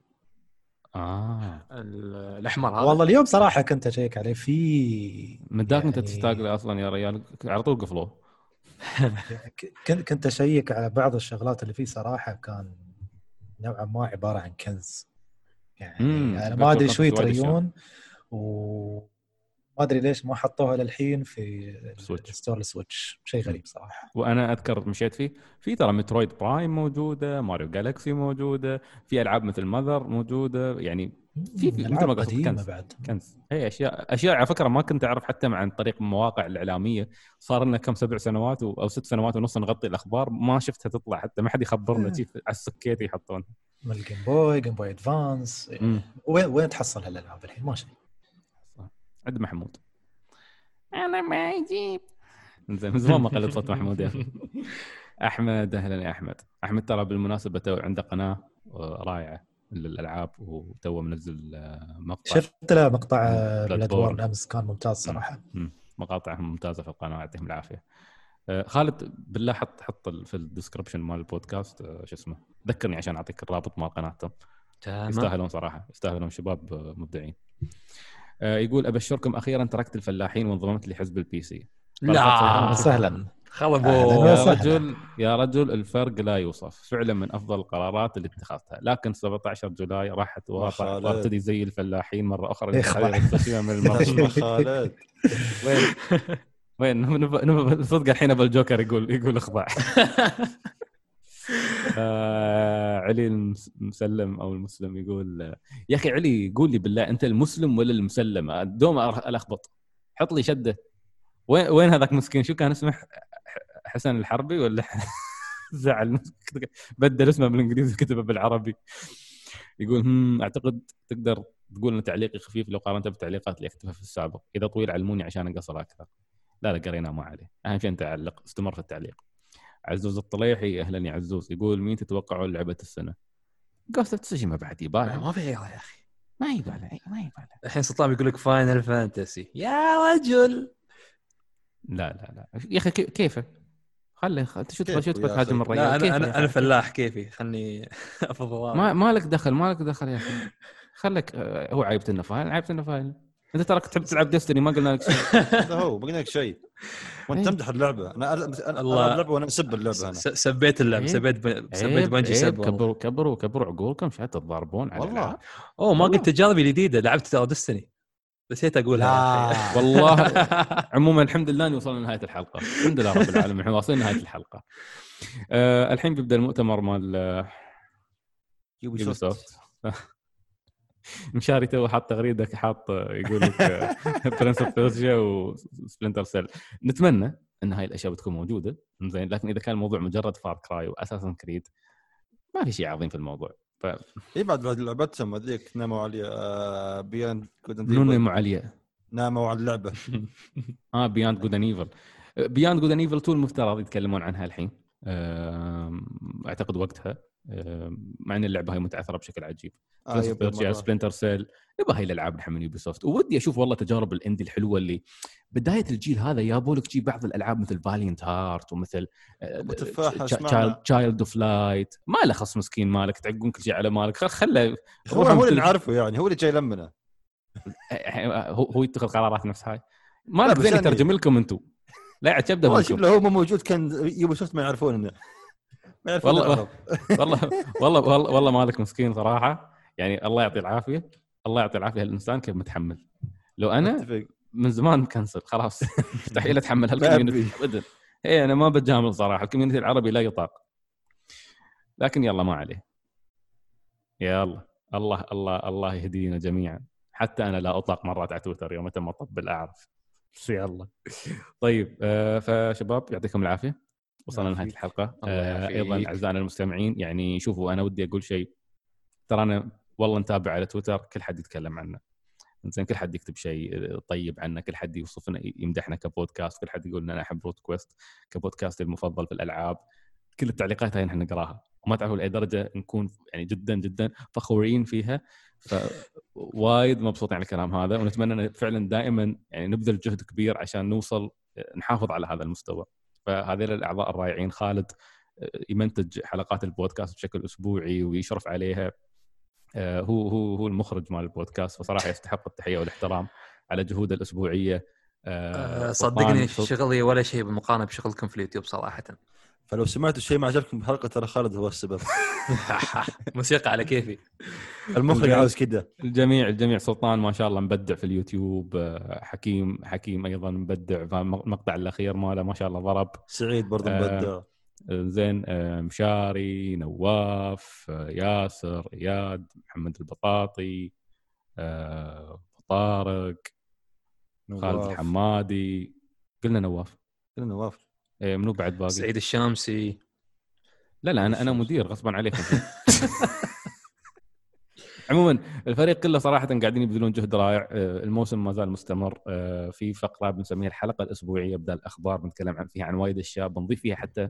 آه. الأحمر هذا. والله اليوم صراحة كنت أشيك عليه. في من ذاك يعني... أنت تشتاق له أصلا يا ريال؟ على طول قفلوه. كنت كنت أشيك على بعض الشغلات اللي فيه صراحة. كان نوعا ما عبارة عن كنز. يعني أنا ما أدري شو يتريون و ما أدري ليش ما حطوها للحين في Switch store ال Switch شيء غريب صراحة. وأنا أذكر مشيت فيه في ترى Metroid Prime موجودة Mario Galaxy موجودة في ألعاب مثل Mother موجودة يعني في في ألعاب قديمة بعد. كنز. اي اشياء أشياء على فكرة ما كنت أعرف حتى عن طريق المواقع الإعلامية. صار لنا كم سبع سنوات أو ست سنوات ونص نغطي الأخبار ما شفتها تطلع حتى ما حد يخبرنا على السكيت يحطون. من ال Game Boy Game Boy Advance وين وين تحصل هالألعاب الحين؟ ما شيء. عند محمود. أنا ما أجيب زين من زمان ما قلت صوت محمود يا أخي. أحمد أهلا يا أحمد. أحمد ترى بالمناسبة تو عنده قناة رائعة للألعاب وتو منزل آه، مقطع. شفت له مقطع Bloodborne امس كان ممتاز صراحة. مقاطعهم ممتازة في القناة يعطيهم العافية. آه، خالد بالله حط حط في ال description مال البودكاست آه، شو اسمه ذكرني عشان أعطيك الرابط مال قناتهم. يستاهلون صراحة يستاهلون شباب مبدعين. يقول أبشركم أخيرا تركت الفلاحين وانضممت لحزب ال PC لا. سهلا. خلبوا يا رجل يا رجل الفرق لا يوصف. فعلا من أفضل القرارات اللي اتخذتها. لكن 17 July راحت وارتدي زي الفلاحين مرة أخرى من خالد. وين؟ وين؟ صدق الحين أبو الجوكر يقول يقول اخضع آه علي المسلم أو المسلم يقول يا أخي علي قول لي بالله أنت المسلم ولا المسلم؟ دوم ألخبط. حط لي شدة. وين وين هذاك مسكين؟ شو كان اسمه؟ حسن الحربي ولا زعل بدل اسمه بالإنجليزي وكتبه بالعربي. يقول هم أعتقد تقدر تقول إن تعليقي خفيف لو قارنته بالتعليقات اللي أكتبها في السابق. إذا طويل علموني عشان أقصر أكثر. لا لا قرينا ما عليه. أهم شيء أنت تعلق استمر في التعليق. عزوز الطليحي أهلا يا عزوز. يقول مين تتوقعون لعبة السنة؟ Ghost Tsushima بعد يبالع ما في غيره يا أخي. ما يبالع ما يبالع الحين سلطان يقول لك Final Fantasy يا رجل. لا لا لا. يا أخي كيفه خلي انت شو تبغى شو تبغى تهاجم الرجال لا أنا أنا, أنا فلاح. كيفي خلني أفضل ما ما لك دخل ما لك دخل يا أخي. خليك آه، هو عيبت إنه فايل عيبت إنه فايل أنت تراك تحب تلعب ديستني ما قلنا لك شيء. هذا هو ما قلنا لك شيء. وأنت تمدح اللعبة. أنا أنا الله. اللعبة وأنا اسب اللعبة أنا. سبيت اللعبة سبيت سبيت بنجي سب كبروا كبروا كبروا عقولكم شو تتضاربون على والله. أوه ما قلت تجاربي الجديدة لعبت ترى ديستني نسيت أقولها والله. عموما الحمد لله إني وصلنا لنهاية الحلقة. الحمد لله رب العالمين إحنا واصلين نهايه الحلقة. أه الحين بيبدأ المؤتمر مال Ubisoft مشاري تو حاط تغريده حاط يقول لك Prince of Persia و Splinter Cell نتمنى إن هاي الأشياء بتكون موجودة. زين لكن إذا كان الموضوع مجرد Far Cry و Assassin's Creed ما في شيء عظيم في الموضوع. ف... اي بعد بعد لعبتهم هذيك ناموا علي آه Beyond Good ناموا عليا ناموا على اللعبة. آه Beyond Good and Evil Beyond Good and Evil Two المفترض يتكلمون عنها الحين. أعتقد وقتها. مع إن اللعبة هي متعثرة بشكل عجيب. آه Splinter Cell يبغى هاي الألعاب نحن من Ubisoft ودي أشوف والله تجارب ال indie الحلوة اللي بداية الجيل هذا يابوا لك تجيب بعض الألعاب مثل Valiant Hearts ومثل Child of Light ما له خص مسكين مالك تعقون كل شيء على مالك. خله هو هو اللي نعرفه يعني هو اللي جاي لمنا هو هو يتخذ قرارات نفس هاي. مالك زين يترجم لكم أنتم لا تبدا هو مو كان Ubisoft ما يعرفون انه والله والله والله والله والله مالك مسكين صراحة. يعني الله يعطي العافية الله يعطي العافية. الانسان كيف متحمل؟ لو أنا من زمان مكنسل خلاص. مستحيل أتحمل هال community ابدا. اي أنا ما بتجامل صراحة. ال community العربي لا يطاق. لكن يلا ما عليه. يلا. الله الله الله يهدينا جميعا. حتى أنا لا اطلق مرات على تويتر يوم ما أطبل أعرف. يلا. طيب آه فشباب يعطيكم العافية. وصلنا لنهاية الحلقة. آه أيضا أعزائنا المستمعين يعني شوفوا أنا ودي أقول شيء. ترى أنا والله نتابع على تويتر كل حد يتكلم عنه. زين كل حد يكتب شيء طيب عنه كل حد يوصفنا يمدحنا كبودكاست كل حد يقول إن أنا أحب روت كويست كبودكاست المفضل في الألعاب. كل التعليقات هاي نحن نقراها. وما تعرفوا لأي درجة نكون يعني جدا جدا فخورين فيها. فوايد مبسوطين على الكلام هذا ونتمنى فعلا دائما يعني نبذل جهد كبير عشان نوصل نحافظ على هذا المستوى. فهذول الأعضاء الرائعين خالد يمنتج حلقات البودكاست بشكل أسبوعي ويشرف عليها. آه، هو هو هو المخرج مال البودكاست فصراحة يستحق التحية والاحترام على جهوده الأسبوعية. آه، آه، صدقني شغلي ولا شيء بالمقارنة بشغلكم في اليوتيوب صراحة. فلو سمعتوا شيء ما عجبكم بحلقه ترى خالد هو السبب. موسيقى على كيفي. المخرج عاوز كذا الجميع الجميع سلطان ما شاء الله مبدع في اليوتيوب آه، حكيم حكيم أيضا مبدع فالمقطع الأخير ماله ما شاء الله ضرب. سعيد برضه مبدع. آه زين آه مشاري نواف آه ياسر إياد محمد البطاطي آه طارق خالد الحمادي قلنا نواف. قلنا نواف. منو بعد باقي؟ سعيد الشامسي. لا لا أنا أنا مدير غصبا عليكم عموما الفريق كله صراحة قاعدين يبذلون جهد رائع. آه، الموسم ما زال مستمر. آه، في فقرة بنسميها الحلقة الأسبوعية بدل الأخبار بنتكلم عن فيها عن وايد أشياء. بنضيف فيها حتى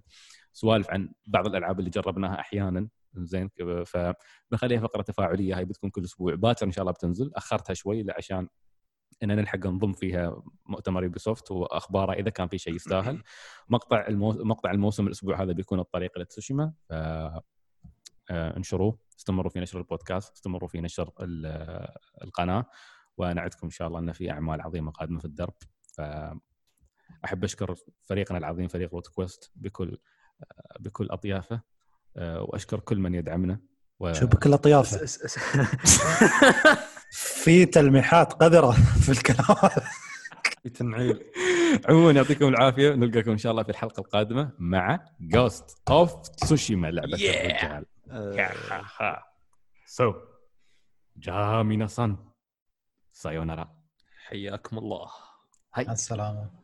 سوالف عن بعض الألعاب اللي جربناها أحيانا. زين فبنخليها فقرة تفاعلية. هاي بتكون كل أسبوع. باكر إن شاء الله بتنزل. أخرتها شوي عشان إن نلحق نضم فيها مؤتمر Ubisoft وأخباره إذا كان في شيء يستاهل. مقطع المو... مقطع الموسم الأسبوع هذا بيكون الطريق إلى تسوشيما ف آه، انشروه استمروا في نشر البودكاست استمروا في نشر القناة ونعدكم إن شاء الله إن في أعمال عظيمة قادمة في الدرب. ف أحب أشكر فريقنا العظيم فريق Root Quest بكل بكل أطيافه آه، وأشكر كل من يدعمنا. و... شو بكل أطيافه. في تلميحات قذرة في الكلام. في تنعيل عموما يعطيكم العافية. نلقاكم إن شاء الله في الحلقة القادمة مع Ghost of Tsushima لعبة الرجال. So じゃ みなさん さよなら حياكم الله. هاي. السلامة.